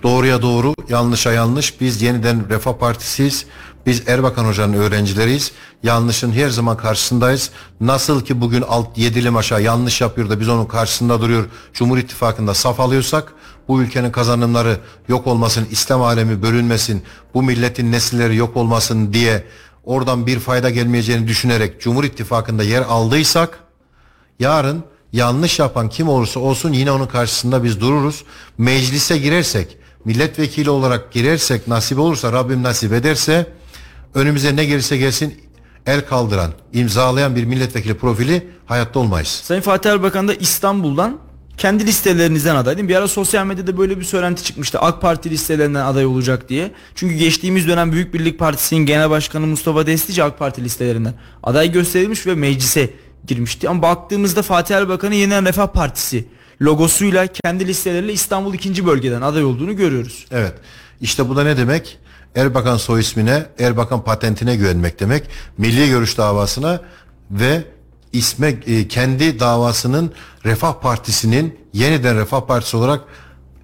doğruya doğru, yanlışa yanlış. Biz yeniden Refah Partisiyiz. Biz Erbakan Hoca'nın öğrencileriyiz. Yanlışın her zaman karşısındayız. Nasıl ki bugün alt yedilim aşağı yanlış yapıyor da biz onun karşısında duruyor. Cumhur İttifakı'nda saf alıyorsak bu ülkenin kazanımları yok olmasın, İslam alemi bölünmesin, bu milletin nesilleri yok olmasın diye oradan bir fayda gelmeyeceğini düşünerek Cumhur İttifakı'nda yer aldıysak yarın yanlış yapan kim olursa olsun yine onun karşısında biz dururuz. Meclise girersek, milletvekili olarak girersek nasip olursa Rabbim nasip ederse önümüze ne gelirse gelsin el kaldıran, imzalayan bir milletvekili profili hayatta olmayız. Sayın Fatih Erbakan da İstanbul'dan kendi listelerinizden aday değil mi? Bir ara sosyal medyada böyle bir söylenti çıkmıştı. AK Parti listelerinden aday olacak diye. Çünkü geçtiğimiz dönem Büyük Birlik Partisi'nin genel başkanı Mustafa Destici AK Parti listelerinden aday gösterilmiş ve meclise girmişti. Ama baktığımızda Fatih Erbakan'ın Yeniden Refah Partisi logosuyla kendi listeleriyle İstanbul 2. bölgeden aday olduğunu görüyoruz. Evet. İşte bu da ne demek? Erbakan soy ismine, Erbakan patentine güvenmek demek. Milli görüş davasına ve isme e, kendi davasının Refah Partisi'nin yeniden Refah Partisi olarak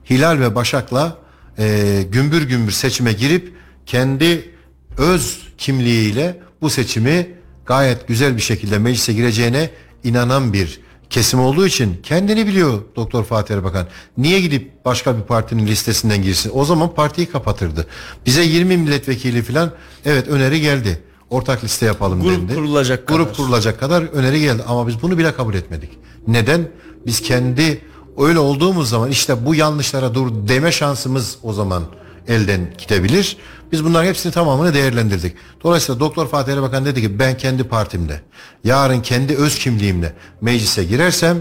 Hilal ve Başak'la e, gümbür gümbür seçime girip kendi öz kimliğiyle bu seçimi gayet güzel bir şekilde meclise gireceğine inanan bir kesim olduğu için kendini biliyor Doktor Fatih Erbakan. Niye gidip başka bir partinin listesinden girsin? O zaman partiyi kapatırdı. Bize 20 milletvekili falan evet öneri geldi. Ortak liste yapalım Grup dendi. kurulacak Grup kadar. kurulacak kadar öneri geldi ama biz bunu bile kabul etmedik. Neden? Biz kendi öyle olduğumuz zaman işte bu yanlışlara dur deme şansımız o zaman elden gidebilir. Biz bunların hepsini tamamını değerlendirdik. Dolayısıyla Doktor Fatih Erbakan dedi ki ben kendi partimde yarın kendi öz kimliğimle meclise girersem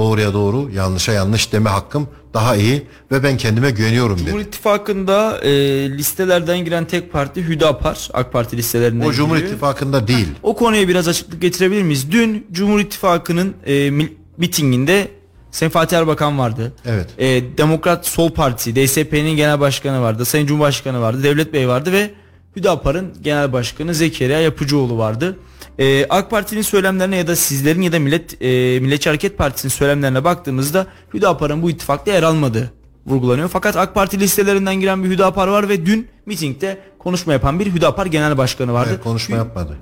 doğruya doğru yanlışa yanlış deme hakkım daha iyi ve ben kendime güveniyorum dedi. Cumhur İttifakı'nda e, listelerden giren tek parti Hüdapar AK Parti listelerinden O Cumhur giriyor. İttifakı'nda değil. O konuya biraz açıklık getirebilir miyiz? Dün Cumhur İttifakı'nın e, mitinginde Sayın Fatih Erbakan vardı. Evet. E, Demokrat Sol Partisi, DSP'nin genel başkanı vardı. Sayın Cumhurbaşkanı vardı. Devlet Bey vardı ve Hüdapar'ın genel başkanı Zekeriya Yapıcıoğlu vardı. E, AK Parti'nin söylemlerine ya da sizlerin ya da Millet e, Milliyetçi Hareket Partisi'nin söylemlerine baktığımızda Hüdapar'ın bu ittifakta yer almadığı vurgulanıyor. Fakat AK Parti listelerinden giren bir Hüdapar var ve dün mitingde konuşma yapan bir Hüdapar genel başkanı vardı. Evet, konuşma yapmadı.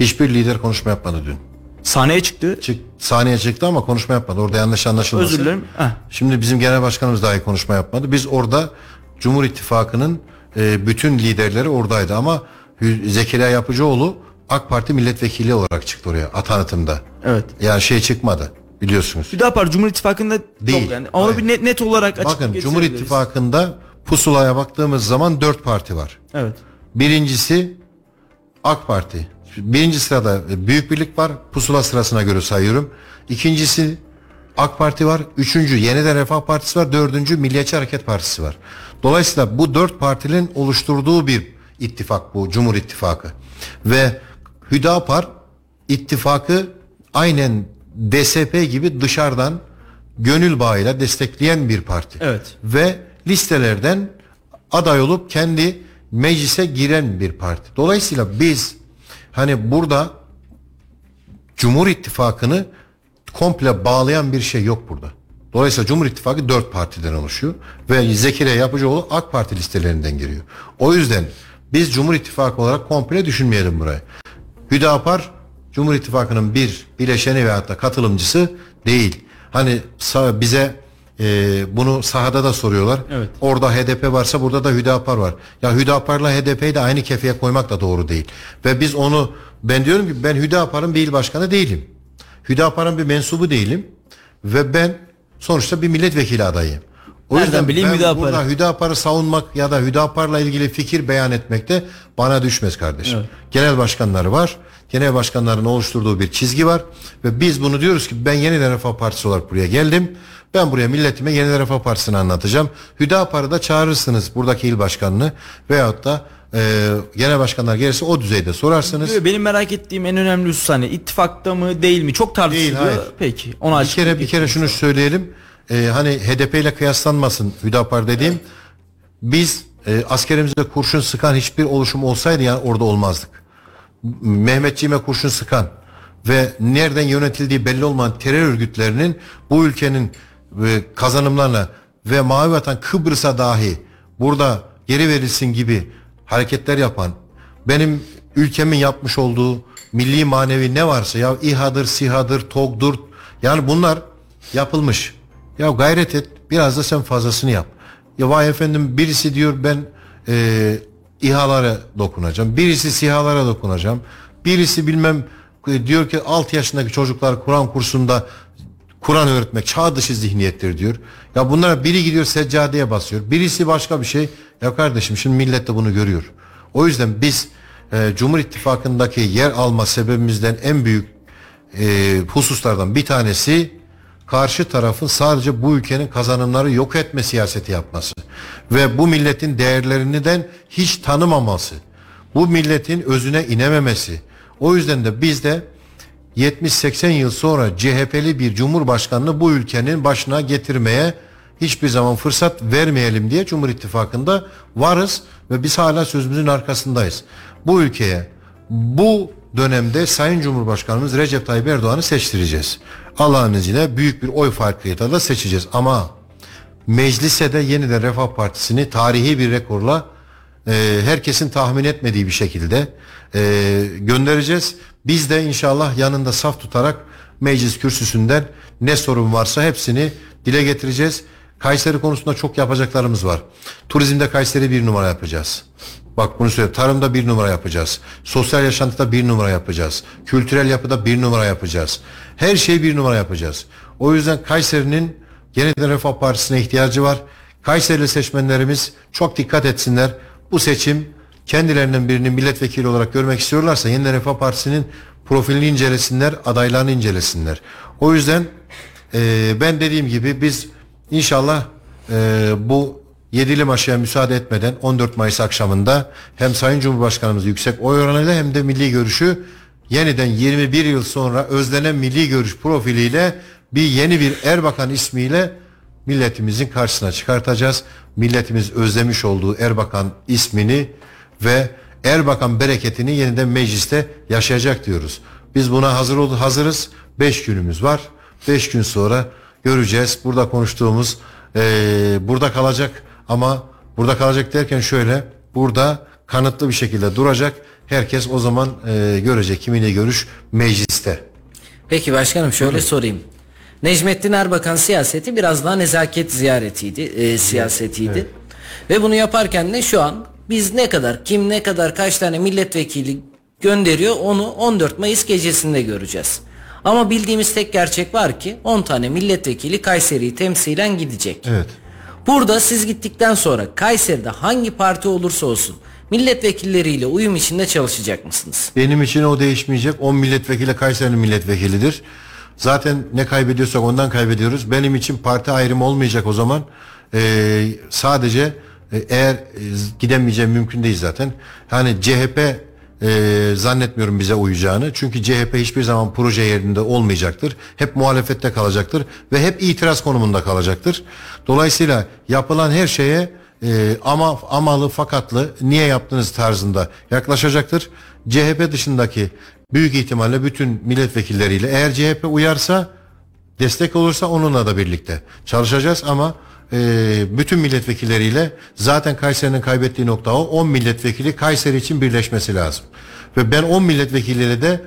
Hiçbir lider konuşma yapmadı dün. Sahneye çıktı. Çık, sahneye çıktı ama konuşma yapmadı. Orada yanlış anlaşılmasın. Özür dilerim. Heh. Şimdi bizim genel başkanımız dahi konuşma yapmadı. Biz orada Cumhur İttifakı'nın e, bütün liderleri oradaydı ama Zekeriya Yapıcıoğlu AK Parti milletvekili olarak çıktı oraya atanıtımda. Evet. Yani şey çıkmadı biliyorsunuz. Hüdapar Cumhur İttifakı'nda Değil. yani. Onu Hayır. bir net, net olarak açık Bakın Cumhur İttifakı'nda pusulaya baktığımız zaman dört parti var. Evet. Birincisi AK Parti. Birinci sırada Büyük Birlik var. Pusula sırasına göre sayıyorum. İkincisi AK Parti var. Üçüncü Yeniden Refah Partisi var. Dördüncü Milliyetçi Hareket Partisi var. Dolayısıyla bu dört partinin oluşturduğu bir ittifak bu Cumhur İttifakı. Ve Hüdapar ittifakı aynen DSP gibi dışarıdan gönül bağıyla destekleyen bir parti. Evet. Ve listelerden aday olup kendi meclise giren bir parti. Dolayısıyla biz hani burada Cumhur İttifakı'nı komple bağlayan bir şey yok burada. Dolayısıyla Cumhur İttifakı dört partiden oluşuyor ve Zekeriya Yapıcıoğlu AK Parti listelerinden giriyor. O yüzden biz Cumhur İttifakı olarak komple düşünmeyelim burayı. Hüdapar Cumhur İttifakı'nın bir bileşeni veyahut da katılımcısı değil. Hani bize e, bunu sahada da soruyorlar. Evet. Orada HDP varsa burada da Hüdapar var. Ya Hüdapar'la HDP'yi de aynı kefeye koymak da doğru değil. Ve biz onu ben diyorum ki ben Hüdapar'ın bir il başkanı değilim. Hüdapar'ın bir mensubu değilim. Ve ben sonuçta bir milletvekili adayım. O Nereden yüzden bileyim ben Hüdapar'ı? burada Hüdapar'ı savunmak ya da Hüdapar'la ilgili fikir beyan etmek de bana düşmez kardeşim. Evet. Genel başkanları var. Genel başkanların oluşturduğu bir çizgi var. Ve biz bunu diyoruz ki ben Yeniden Refah Partisi olarak buraya geldim. Ben buraya milletime Yeniden Refah Partisi'ni anlatacağım. Hüdapar'ı da çağırırsınız buradaki il başkanını veyahut da e, genel başkanlar gelirse o düzeyde sorarsınız. Benim merak ettiğim en önemli husus hani ittifakta mı değil mi çok tartışılıyor. Değil, hayır. Peki. Ona Bir kere bir kere şunu söyleyelim. Ee, hani HDP ile kıyaslanmasın Hüdapar dediğim. Biz e, askerimize kurşun sıkan hiçbir oluşum olsaydı yani orada olmazdık. Mehmetçiğime kurşun sıkan ve nereden yönetildiği belli olmayan terör örgütlerinin bu ülkenin e, kazanımlarına ve Mavi Vatan Kıbrıs'a dahi burada geri verilsin gibi hareketler yapan benim ülkemin yapmış olduğu milli manevi ne varsa ya İHA'dır, SİHA'dır, TOG'dur yani bunlar yapılmış. Ya gayret et biraz da sen fazlasını yap. Ya vay efendim birisi diyor ben e, İHA'lara dokunacağım. Birisi SİHA'lara dokunacağım. Birisi bilmem e, diyor ki 6 yaşındaki çocuklar Kur'an kursunda Kur'an öğretmek çağ dışı zihniyettir diyor. Ya bunlara biri gidiyor seccadeye basıyor. Birisi başka bir şey. Ya kardeşim şimdi millet de bunu görüyor. O yüzden biz e, Cumhur İttifakı'ndaki yer alma sebebimizden en büyük e, hususlardan bir tanesi karşı tarafın sadece bu ülkenin kazanımları yok etme siyaseti yapması ve bu milletin değerlerinden hiç tanımaması, bu milletin özüne inememesi. O yüzden de biz de 70-80 yıl sonra CHP'li bir cumhurbaşkanını bu ülkenin başına getirmeye hiçbir zaman fırsat vermeyelim diye Cumhur İttifakı'nda varız ve biz hala sözümüzün arkasındayız. Bu ülkeye bu dönemde Sayın Cumhurbaşkanımız Recep Tayyip Erdoğan'ı seçtireceğiz. Allah'ın izniyle büyük bir oy farkıyla da seçeceğiz. Ama meclise de yeniden Refah Partisi'ni tarihi bir rekorla e, herkesin tahmin etmediği bir şekilde e, göndereceğiz. Biz de inşallah yanında saf tutarak meclis kürsüsünden ne sorun varsa hepsini dile getireceğiz. Kayseri konusunda çok yapacaklarımız var. Turizmde Kayseri bir numara yapacağız. Bak bunu söyle. Tarımda bir numara yapacağız. Sosyal yaşantıda bir numara yapacağız. Kültürel yapıda bir numara yapacağız. Her şeyi bir numara yapacağız. O yüzden Kayseri'nin Yeniden Refah Partisi'ne ihtiyacı var. Kayserili seçmenlerimiz çok dikkat etsinler. Bu seçim kendilerinden birini milletvekili olarak görmek istiyorlarsa Yeniden Refah Partisi'nin profilini incelesinler, adaylarını incelesinler. O yüzden e, ben dediğim gibi biz inşallah e, bu yedili maşaya müsaade etmeden 14 Mayıs akşamında hem Sayın Cumhurbaşkanımız yüksek oy oranıyla hem de milli görüşü yeniden 21 yıl sonra özlenen milli görüş profiliyle bir yeni bir Erbakan ismiyle milletimizin karşısına çıkartacağız. Milletimiz özlemiş olduğu Erbakan ismini ve Erbakan bereketini yeniden mecliste yaşayacak diyoruz. Biz buna hazır ol hazırız. 5 günümüz var. 5 gün sonra göreceğiz. Burada konuştuğumuz e, burada kalacak ama burada kalacak derken şöyle burada kanıtlı bir şekilde duracak. Herkes o zaman e, görecek kiminle görüş mecliste. Peki başkanım şöyle Buyurun. sorayım. Necmettin Erbakan siyaseti biraz daha nezaket ziyaretiydi, e, siyasetiydi. Evet. Ve bunu yaparken de şu an biz ne kadar, kim ne kadar, kaç tane milletvekili gönderiyor onu 14 Mayıs gecesinde göreceğiz. Ama bildiğimiz tek gerçek var ki 10 tane milletvekili Kayseri'yi temsilen gidecek. Evet. Burada siz gittikten sonra Kayseri'de hangi parti olursa olsun milletvekilleriyle uyum içinde çalışacak mısınız? Benim için o değişmeyecek. 10 milletvekili Kayseri'nin milletvekilidir. Zaten ne kaybediyorsak ondan kaybediyoruz. Benim için parti ayrımı olmayacak o zaman. Ee, sadece e, eğer e, gidemeyeceğim mümkün değil zaten. Hani CHP e, zannetmiyorum bize uyacağını. Çünkü CHP hiçbir zaman proje yerinde olmayacaktır. Hep muhalefette kalacaktır ve hep itiraz konumunda kalacaktır. Dolayısıyla yapılan her şeye e, ama amalı fakatlı niye yaptınız tarzında yaklaşacaktır. CHP dışındaki büyük ihtimalle bütün milletvekilleriyle eğer CHP uyarsa destek olursa onunla da birlikte çalışacağız ama e, bütün milletvekilleriyle zaten Kayseri'nin kaybettiği nokta o 10 milletvekili Kayseri için birleşmesi lazım. Ve ben 10 milletvekiliyle de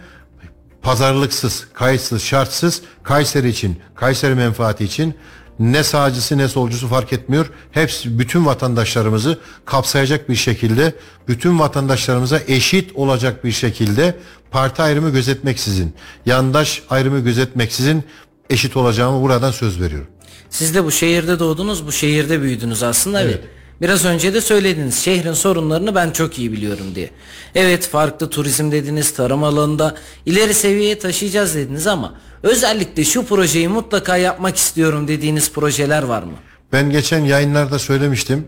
pazarlıksız, kayıtsız, şartsız Kayseri için, Kayseri menfaati için ne sağcısı ne solcusu fark etmiyor. Hepsi bütün vatandaşlarımızı kapsayacak bir şekilde, bütün vatandaşlarımıza eşit olacak bir şekilde parti ayrımı gözetmeksizin, yandaş ayrımı gözetmeksizin eşit olacağımı buradan söz veriyorum. Siz de bu şehirde doğdunuz, bu şehirde büyüdünüz aslında. Evet. Biraz önce de söylediniz şehrin sorunlarını ben çok iyi biliyorum diye. Evet farklı turizm dediniz, tarım alanında ileri seviyeye taşıyacağız dediniz ama özellikle şu projeyi mutlaka yapmak istiyorum dediğiniz projeler var mı? Ben geçen yayınlarda söylemiştim.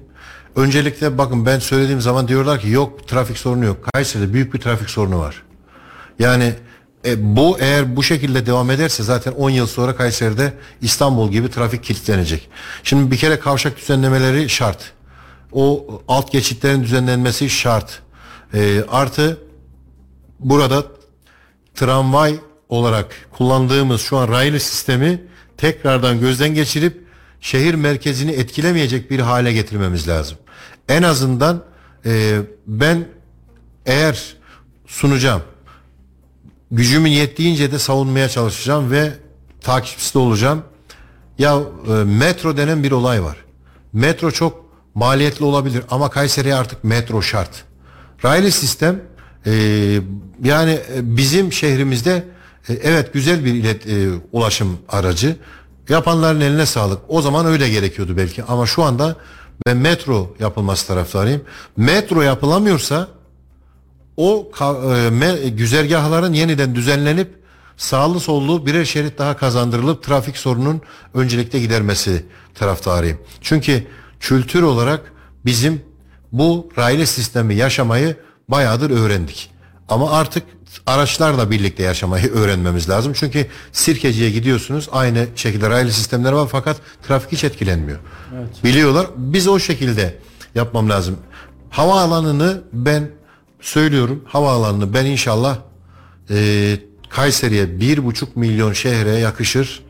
Öncelikle bakın ben söylediğim zaman diyorlar ki yok trafik sorunu yok. Kayseri'de büyük bir trafik sorunu var. Yani e, bu eğer bu şekilde devam ederse zaten 10 yıl sonra Kayseri'de İstanbul gibi trafik kilitlenecek. Şimdi bir kere kavşak düzenlemeleri şart. O alt geçitlerin düzenlenmesi şart. E, artı burada tramvay olarak kullandığımız şu an raylı sistemi tekrardan gözden geçirip şehir merkezini etkilemeyecek bir hale getirmemiz lazım. En azından e, ben eğer sunacağım gücümün yettiğince de savunmaya çalışacağım ve takipçisi olacağım. Ya e, metro denen bir olay var. Metro çok maliyetli olabilir ama Kayseri'ye artık metro şart. Raylı sistem e, yani e, bizim şehrimizde e, evet güzel bir ilet, e, ulaşım aracı. Yapanların eline sağlık. O zaman öyle gerekiyordu belki ama şu anda ben metro yapılması taraftarıyım. Metro yapılamıyorsa o e, me, güzergahların yeniden düzenlenip sağlı sollu birer şerit daha kazandırılıp trafik sorunun öncelikle gidermesi taraftarıyım. Çünkü kültür olarak bizim bu raylı sistemi yaşamayı bayağıdır öğrendik. Ama artık araçlarla birlikte yaşamayı öğrenmemiz lazım. Çünkü Sirkeci'ye gidiyorsunuz aynı şekilde raylı sistemler var fakat trafik hiç etkilenmiyor. Biliyorlar. Biz o şekilde yapmam lazım. Havaalanını ben söylüyorum. Havaalanını ben inşallah e, Kayseri'ye bir buçuk milyon şehre yakışır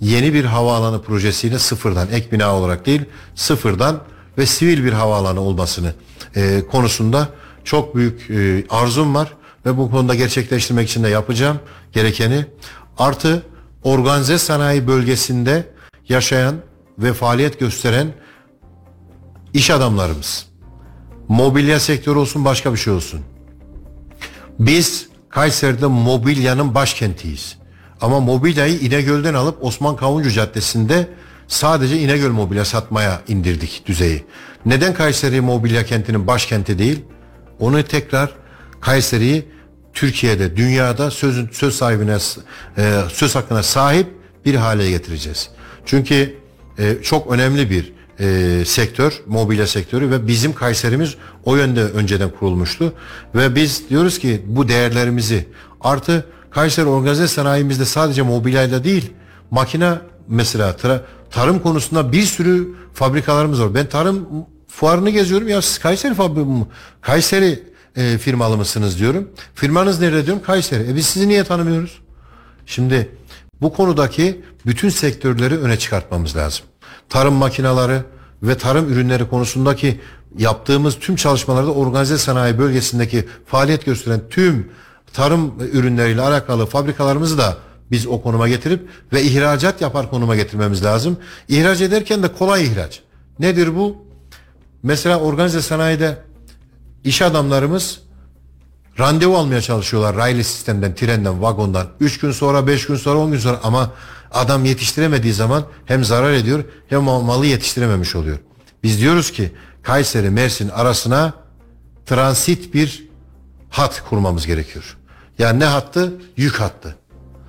yeni bir havaalanı projesiyle sıfırdan ek bina olarak değil sıfırdan ve sivil bir havaalanı olmasını e, konusunda çok büyük e, arzum var ve bu konuda gerçekleştirmek için de yapacağım gerekeni. Artı organize sanayi bölgesinde yaşayan ve faaliyet gösteren iş adamlarımız. Mobilya sektörü olsun başka bir şey olsun. Biz Kayseri'de mobilyanın başkentiyiz. Ama mobilyayı İnegöl'den alıp Osman Kavuncu Caddesi'nde sadece İnegöl mobilya satmaya indirdik düzeyi. Neden Kayseri mobilya kentinin başkenti değil? Onu tekrar Kayseri'yi Türkiye'de, dünyada sözün söz sahibine e, söz hakkına sahip bir hale getireceğiz. Çünkü e, çok önemli bir e, sektör, mobilya sektörü ve bizim Kayserimiz o yönde önceden kurulmuştu ve biz diyoruz ki bu değerlerimizi artı Kayseri organize sanayimizde sadece mobilyayla değil makine mesela tra- tarım konusunda bir sürü fabrikalarımız var. Ben tarım fuarını geziyorum ya siz Kayseri fabrikası Kayseri e, firmalı mısınız diyorum. Firmanız nerede diyorum Kayseri. E biz sizi niye tanımıyoruz? Şimdi bu konudaki bütün sektörleri öne çıkartmamız lazım. Tarım makineleri ve tarım ürünleri konusundaki yaptığımız tüm çalışmalarda organize sanayi bölgesindeki faaliyet gösteren tüm tarım ürünleriyle alakalı fabrikalarımızı da biz o konuma getirip ve ihracat yapar konuma getirmemiz lazım. İhraç ederken de kolay ihraç. Nedir bu? Mesela organize sanayide iş adamlarımız randevu almaya çalışıyorlar raylı sistemden, trenden, vagondan. 3 gün sonra, 5 gün sonra, 10 gün sonra ama adam yetiştiremediği zaman hem zarar ediyor hem malı yetiştirememiş oluyor. Biz diyoruz ki Kayseri, Mersin arasına transit bir hat kurmamız gerekiyor. Yani ne hattı? Yük hattı.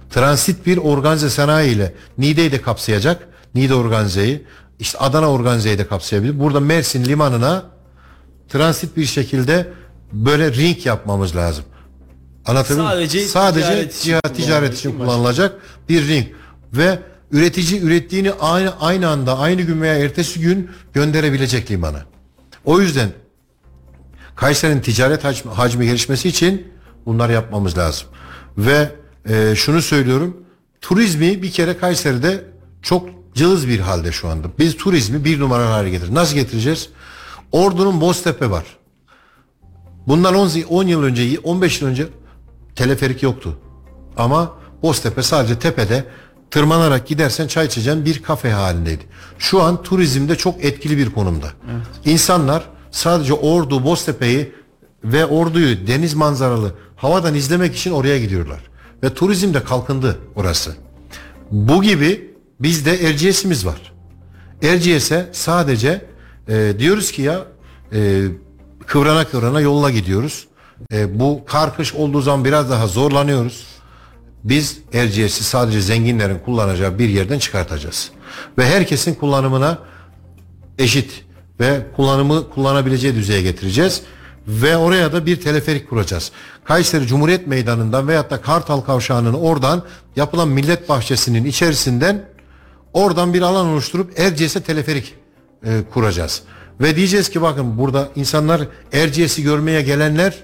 Transit bir organize sanayi ile Niğde'yi de kapsayacak. Niğde organizeyi, işte Adana organizeyi de kapsayabilir. Burada Mersin limanına transit bir şekilde böyle ring yapmamız lazım. Anlatabiliyor muyum? Sadece Sadece ticaret için ticaret, ticaret için kullanılacak bir ring ve üretici ürettiğini aynı aynı anda aynı gün veya ertesi gün gönderebilecek limana. O yüzden Kayseri'nin ticaret hacmi, hacmi gelişmesi için bunlar yapmamız lazım. Ve e, şunu söylüyorum. Turizmi bir kere Kayseri'de çok cılız bir halde şu anda. Biz turizmi bir numara hale getir. Nasıl getireceğiz? Ordu'nun Boztepe var. Bundan 10, 10 yıl önce, 15 yıl önce teleferik yoktu. Ama Boztepe sadece tepede tırmanarak gidersen çay içeceğin bir kafe halindeydi. Şu an turizmde çok etkili bir konumda. İnsanlar sadece Ordu, Boztepe'yi ve Ordu'yu deniz manzaralı havadan izlemek için oraya gidiyorlar. Ve turizm de kalkındı orası. Bu gibi bizde Erciyes'imiz var. Erciyes'e sadece e, diyoruz ki ya e, kıvrana kıvrana yolla gidiyoruz. E, bu kar kış olduğu zaman biraz daha zorlanıyoruz. Biz Erciyes'i sadece zenginlerin kullanacağı bir yerden çıkartacağız. Ve herkesin kullanımına eşit ve kullanımı kullanabileceği düzeye getireceğiz. Ve oraya da bir teleferik kuracağız. Kayseri Cumhuriyet Meydanı'ndan veyahut da Kartal Kavşağı'nın oradan yapılan millet bahçesinin içerisinden oradan bir alan oluşturup Erciyes'e teleferik e, kuracağız. Ve diyeceğiz ki bakın burada insanlar Erciyes'i görmeye gelenler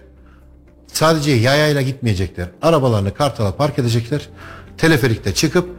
sadece yayayla gitmeyecekler. Arabalarını Kartal'a park edecekler. Teleferikte çıkıp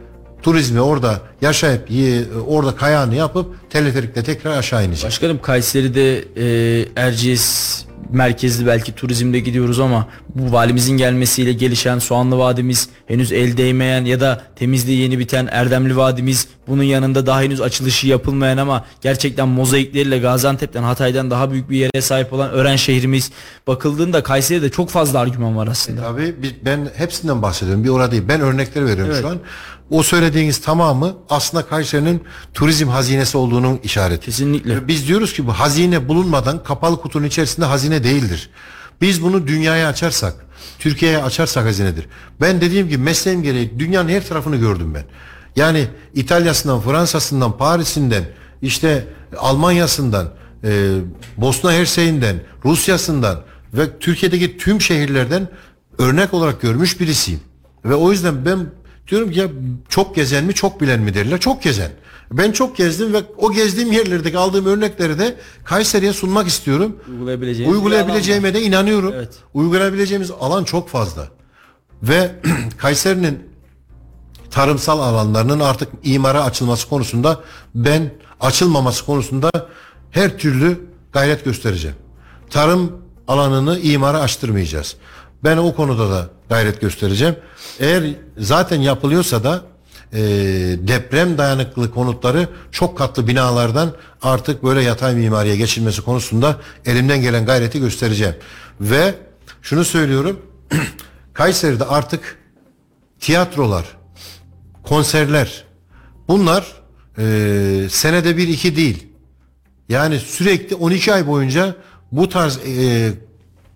turizmi orada yaşayıp ye- orada kayağını yapıp teleferikte tekrar aşağı inecek. Başkanım Kayseri'de e, Erciyes merkezli belki turizmde gidiyoruz ama bu valimizin gelmesiyle gelişen Soğanlı Vadimiz henüz el değmeyen ya da temizliği yeni biten Erdemli Vadimiz bunun yanında daha henüz açılışı yapılmayan ama gerçekten mozaikleriyle Gaziantep'ten Hatay'dan daha büyük bir yere sahip olan Ören şehrimiz bakıldığında Kayseri'de çok fazla argüman var aslında. Tabii biz- ben hepsinden bahsediyorum. Bir orada değil. Ben örnekler veriyorum Evet. şu an. O söylediğiniz tamamı aslında Kayseri'nin turizm hazinesi olduğunun işareti. Kesinlikle. Biz diyoruz ki bu hazine bulunmadan kapalı kutunun içerisinde hazine değildir. Biz bunu dünyaya açarsak Türkiye'ye açarsak hazinedir. Ben dediğim gibi mesleğim gereği dünyanın her tarafını gördüm ben. Yani İtalya'sından, Fransa'sından, Paris'inden, işte Almanya'sından, e, Bosna Hersey'inden, Rusya'sından ve Türkiye'deki tüm şehirlerden örnek olarak görmüş birisiyim. Ve o yüzden ben diyorum ki ya çok gezen mi çok bilen mi derler. Çok gezen. Ben çok gezdim ve o gezdiğim yerlerdeki aldığım örnekleri de Kayseri'ye sunmak istiyorum. Uygulayabileceğimiz Uygulayabileceğime de inanıyorum. Evet. Uygulayabileceğimiz alan çok fazla. Ve Kayseri'nin tarımsal alanlarının artık imara açılması konusunda ben açılmaması konusunda her türlü gayret göstereceğim. Tarım alanını imara açtırmayacağız. Ben o konuda da gayret göstereceğim. Eğer zaten yapılıyorsa da e, deprem dayanıklı konutları çok katlı binalardan artık böyle yatay mimariye geçilmesi konusunda elimden gelen gayreti göstereceğim. Ve şunu söylüyorum. Kayseri'de artık tiyatrolar, konserler bunlar e, senede bir iki değil. Yani sürekli 12 ay boyunca bu tarz e,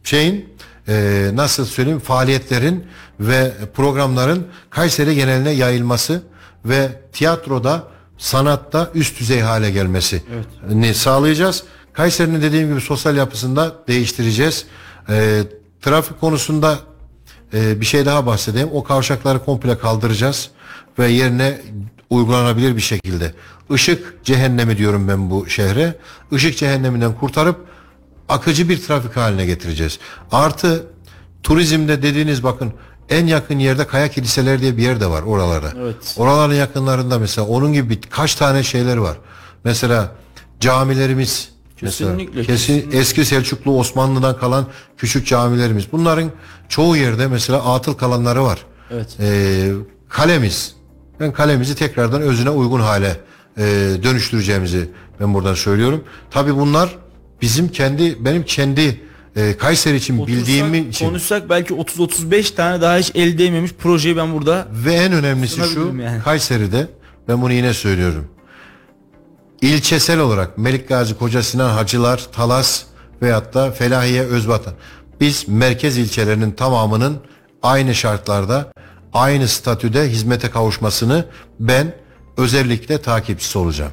şeyin e, nasıl söyleyeyim faaliyetlerin ve programların Kayseri geneline yayılması ve tiyatroda sanatta üst düzey hale gelmesi ne sağlayacağız. Kayseri'nin dediğim gibi sosyal yapısında değiştireceğiz. E, trafik konusunda e, bir şey daha bahsedeyim. O kavşakları komple kaldıracağız ve yerine uygulanabilir bir şekilde. Işık cehennemi diyorum ben bu şehre. Işık cehenneminden kurtarıp akıcı bir trafik haline getireceğiz. Artı turizmde dediğiniz bakın en yakın yerde Kaya Kiliseler diye bir yer de var oralarda. Evet. Oraların yakınlarında mesela onun gibi kaç tane şeyler var. Mesela camilerimiz mesela, Kesinlikle, kesin eski Selçuklu Osmanlı'dan kalan küçük camilerimiz. Bunların çoğu yerde mesela atıl kalanları var. Evet. Ee, kalemiz. Ben kalemizi tekrardan özüne uygun hale e, dönüştüreceğimizi ben buradan söylüyorum. Tabi bunlar bizim kendi benim kendi e, Kayseri için Otursak, bildiğimi için konuşsak belki 30-35 tane daha hiç el değmemiş projeyi ben burada ve en önemlisi şu yani. Kayseri'de ben bunu yine söylüyorum. İlçesel olarak Melik Gazi, Koca Sinan, Hacılar, Talas veyahut da Felahiye, Özvatan. Biz merkez ilçelerinin tamamının aynı şartlarda aynı statüde hizmete kavuşmasını ben özellikle takipçisi olacağım.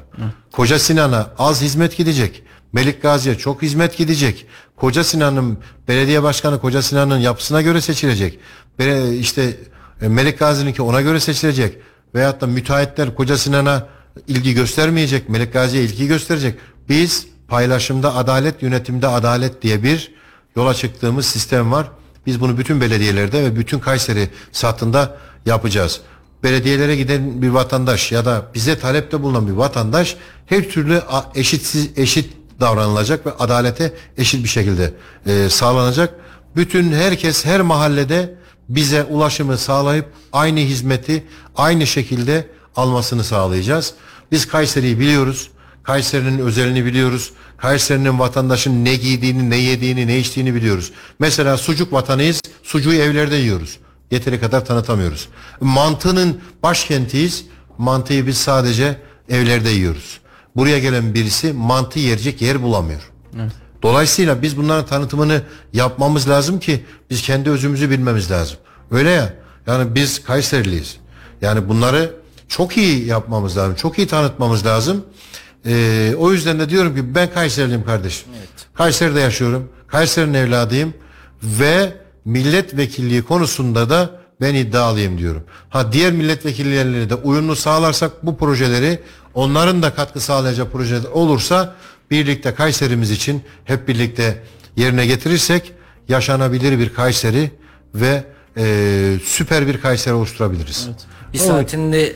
Koca Sinan'a az hizmet gidecek. Melik Gazi'ye çok hizmet gidecek. Koca Sinan'ın belediye başkanı Koca Sinan'ın yapısına göre seçilecek. Bele- işte e, Melik Gazi'ninki ona göre seçilecek. Veyahut da müteahhitler Koca Sinan'a ilgi göstermeyecek. Melik Gazi'ye ilgi gösterecek. Biz paylaşımda adalet, yönetimde adalet diye bir yola çıktığımız sistem var. Biz bunu bütün belediyelerde ve bütün Kayseri sattığında yapacağız. Belediyelere giden bir vatandaş ya da bize talepte bulunan bir vatandaş her türlü eşitsiz eşit davranılacak ve adalete eşit bir şekilde e, sağlanacak. Bütün herkes her mahallede bize ulaşımı sağlayıp aynı hizmeti aynı şekilde almasını sağlayacağız. Biz Kayseri'yi biliyoruz. Kayseri'nin özelini biliyoruz. Kayseri'nin vatandaşın ne giydiğini, ne yediğini, ne içtiğini biliyoruz. Mesela sucuk vatanıyız. Sucuğu evlerde yiyoruz. Yeteri kadar tanıtamıyoruz. Mantının başkentiyiz. Mantıyı biz sadece evlerde yiyoruz. Buraya gelen birisi mantı yiyecek yer bulamıyor. Dolayısıyla biz bunların tanıtımını yapmamız lazım ki biz kendi özümüzü bilmemiz lazım. Öyle ya. Yani biz Kayseriliyiz. Yani bunları çok iyi yapmamız lazım. Çok iyi tanıtmamız lazım. Ee, o yüzden de diyorum ki ben Kayseriliyim kardeşim. Kayseri'de yaşıyorum. Kayseri'nin evladıyım ve milletvekilliği konusunda da ben iddialıyım diyorum. Ha diğer milletvekilleriyle de uyumlu sağlarsak bu projeleri onların da katkı sağlayacağı projeler olursa birlikte Kayserimiz için hep birlikte yerine getirirsek yaşanabilir bir Kayseri ve e, süper bir Kayseri oluşturabiliriz. Bir saatinde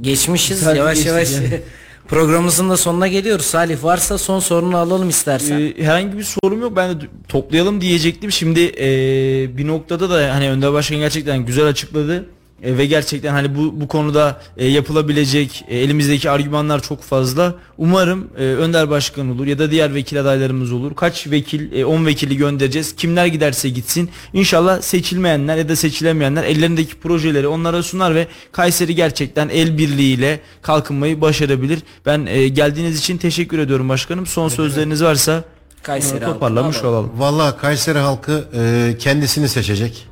geçmişiz. Saati yavaş geçtik yavaş yani. programımızın da sonuna geliyoruz. Salih varsa son sorunu alalım istersen. Ee, herhangi bir sorum yok. Ben de toplayalım diyecektim. Şimdi ee, bir noktada da hani Önder Başkan gerçekten güzel açıkladı. E, ve gerçekten hani bu bu konuda e, yapılabilecek e, elimizdeki argümanlar çok fazla. Umarım e, Önder Başkan olur ya da diğer vekil adaylarımız olur. Kaç vekil, e, 10 vekili göndereceğiz. Kimler giderse gitsin. İnşallah seçilmeyenler ya da seçilemeyenler ellerindeki projeleri onlara sunar ve Kayseri gerçekten el birliğiyle kalkınmayı başarabilir. Ben e, geldiğiniz için teşekkür ediyorum başkanım. Son sözleriniz varsa Kayseri e, toparlamış halkına olalım. Vallahi Kayseri halkı e, kendisini seçecek.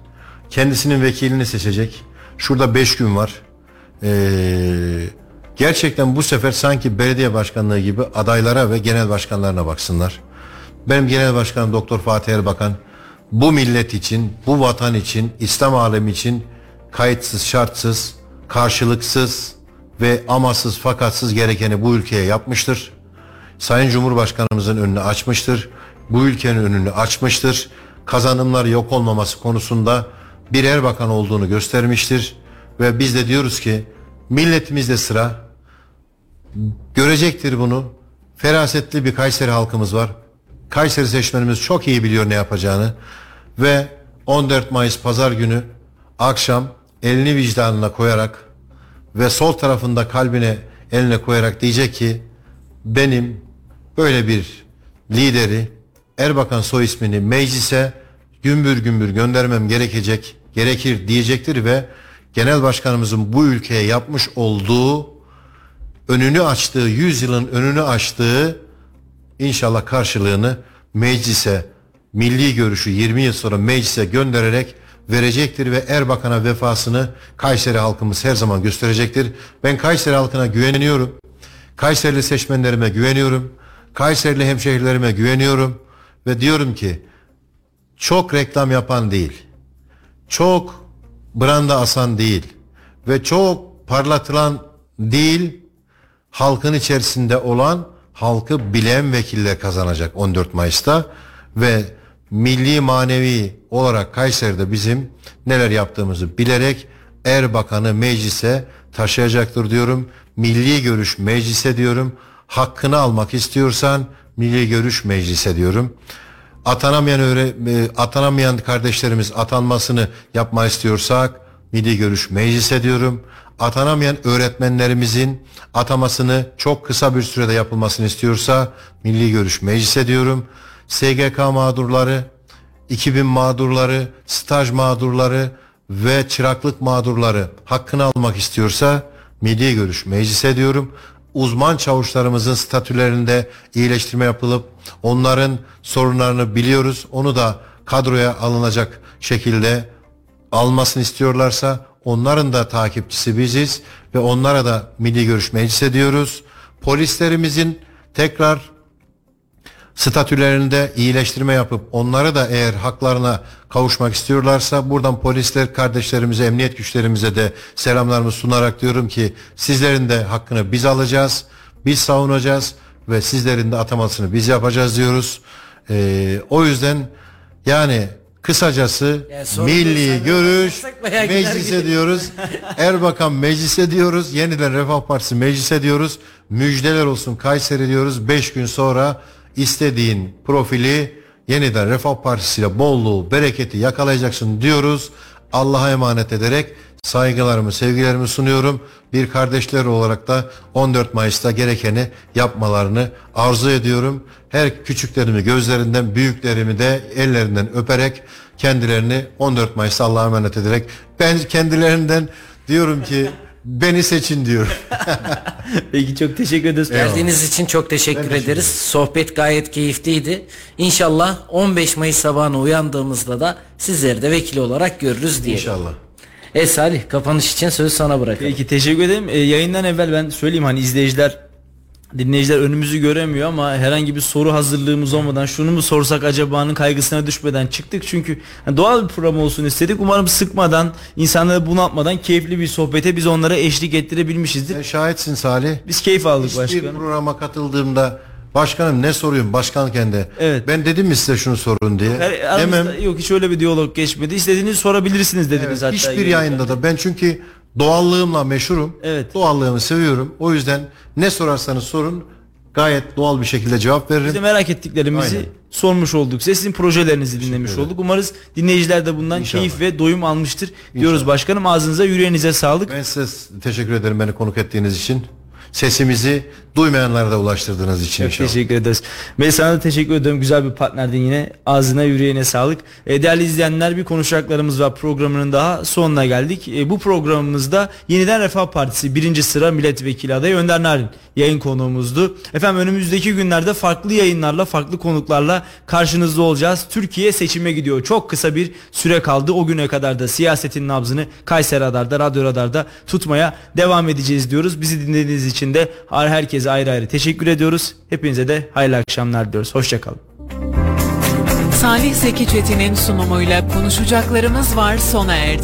kendisinin vekilini seçecek. Şurada 5 gün var. Ee, gerçekten bu sefer sanki belediye başkanlığı gibi adaylara ve genel başkanlarına baksınlar. Benim genel başkanım Doktor Fatih Erbakan bu millet için, bu vatan için, İslam alemi için kayıtsız, şartsız, karşılıksız ve amasız, fakatsız gerekeni bu ülkeye yapmıştır. Sayın Cumhurbaşkanımızın önünü açmıştır. Bu ülkenin önünü açmıştır. Kazanımlar yok olmaması konusunda bir erbakan olduğunu göstermiştir. Ve biz de diyoruz ki milletimizde sıra görecektir bunu. Ferasetli bir Kayseri halkımız var. Kayseri seçmenimiz çok iyi biliyor ne yapacağını. Ve 14 Mayıs pazar günü akşam elini vicdanına koyarak ve sol tarafında kalbine eline koyarak diyecek ki benim böyle bir lideri Erbakan soy ismini meclise gümbür gümbür göndermem gerekecek, gerekir diyecektir ve genel başkanımızın bu ülkeye yapmış olduğu önünü açtığı, 100 yılın önünü açtığı inşallah karşılığını meclise, milli görüşü 20 yıl sonra meclise göndererek verecektir ve Erbakan'a vefasını Kayseri halkımız her zaman gösterecektir. Ben Kayseri halkına güveniyorum. Kayserili seçmenlerime güveniyorum. Kayserili hemşehrilerime güveniyorum ve diyorum ki çok reklam yapan değil. Çok branda asan değil ve çok parlatılan değil halkın içerisinde olan halkı bilen vekille kazanacak 14 Mayıs'ta ve milli manevi olarak Kayseri'de bizim neler yaptığımızı bilerek Erbakan'ı meclise taşıyacaktır diyorum. Milli görüş meclise diyorum. Hakkını almak istiyorsan milli görüş meclise diyorum. Atanamayan öyle e, atanamayan kardeşlerimiz atanmasını yapma istiyorsak milli görüş meclise diyorum. Atanamayan öğretmenlerimizin atamasını çok kısa bir sürede yapılmasını istiyorsa milli görüş meclise diyorum. SGK mağdurları, 2000 mağdurları, staj mağdurları ve çıraklık mağdurları hakkını almak istiyorsa milli görüş meclise diyorum. Uzman çavuşlarımızın statülerinde iyileştirme yapılıp onların sorunlarını biliyoruz. Onu da kadroya alınacak şekilde almasını istiyorlarsa onların da takipçisi biziz ve onlara da milli görüş meclise diyoruz. Polislerimizin tekrar statülerinde iyileştirme yapıp onları da eğer haklarına kavuşmak istiyorlarsa buradan polisler kardeşlerimize, emniyet güçlerimize de selamlarımı sunarak diyorum ki sizlerin de hakkını biz alacağız, biz savunacağız ve sizlerin de atamasını biz yapacağız diyoruz. Ee, o yüzden yani kısacası Yani milli görüş meclise diyoruz. Erbakan meclise diyoruz. Yeniden Refah Partisi meclise diyoruz. Müjdeler olsun Kayseri diyoruz. 5 gün sonra istediğin profili yeniden Refah Partisi ile bolluğu, bereketi yakalayacaksın diyoruz. Allah'a emanet ederek saygılarımı, sevgilerimi sunuyorum. Bir kardeşler olarak da 14 Mayıs'ta gerekeni yapmalarını arzu ediyorum. Her küçüklerimi gözlerinden, büyüklerimi de ellerinden öperek kendilerini 14 Mayıs'ta Allah'a emanet ederek ben kendilerinden diyorum ki beni seçin diyorum. Peki çok teşekkür ederiz. Geldiğiniz için çok teşekkür Ben teşekkür ederiz. Sohbet gayet keyifliydi. İnşallah 15 Mayıs sabahına uyandığımızda da sizleri de vekil olarak görürüz diye. İnşallah. E Salih kapanış için sözü sana bırakalım. Peki teşekkür ederim. Ee, yayından evvel ben söyleyeyim hani izleyiciler dinleyiciler önümüzü göremiyor ama herhangi bir soru hazırlığımız olmadan şunu mu sorsak acaba'nın kaygısına düşmeden çıktık. Çünkü hani doğal bir program olsun istedik. Umarım sıkmadan, insanları bunaltmadan keyifli bir sohbete biz onlara eşlik ettirebilmişizdir. Sen şahitsin Salih. Biz keyif aldık Hiçbir başkanım. programa katıldığımda başkanım ne soruyorum başkan kendi. Evet. Ben dedim mi size şunu sorun diye. Her, Demem. yok hiç öyle bir diyalog geçmedi. İstediğinizi sorabilirsiniz dediniz Evet, hatta. hiçbir yayında da ben çünkü doğallığımla meşhurum. Evet. Doğallığımı seviyorum. O yüzden ne sorarsanız sorun gayet doğal bir şekilde cevap veririm. Biz de merak ettiklerimizi Aynen. sormuş olduk. Size sizin projelerinizi dinlemiş ederim. olduk. Umarız dinleyiciler de bundan İnşallah. keyif ve doyum almıştır diyoruz İnşallah. başkanım. Ağzınıza yüreğinize sağlık. Ben size teşekkür ederim beni konuk ettiğiniz için. Sesimizi duymayanlara da ulaştırdığınız için Çok inşallah. teşekkür ederiz. Ve sana da teşekkür ediyorum. Güzel bir partnerdin yine. Ağzına yüreğine sağlık. E, değerli izleyenler bir konuşacaklarımız var programının daha sonuna geldik. E, bu programımızda yeniden Refah Partisi birinci sıra milletvekili adayı Önder Narin yayın konuğumuzdu. Efendim önümüzdeki günlerde farklı yayınlarla, farklı konuklarla karşınızda olacağız. Türkiye seçime gidiyor. Çok kısa bir süre kaldı. O güne kadar da siyasetin nabzını Kayseri Radar'da, Radyo Radar'da tutmaya devam edeceğiz diyoruz. Bizi dinlediğiniz için de herkese ayrı ayrı teşekkür ediyoruz. Hepinize de hayırlı akşamlar diliyoruz. Hoşçakalın. Salih Zeki Çetin'in sunumuyla konuşacaklarımız var sona erdi.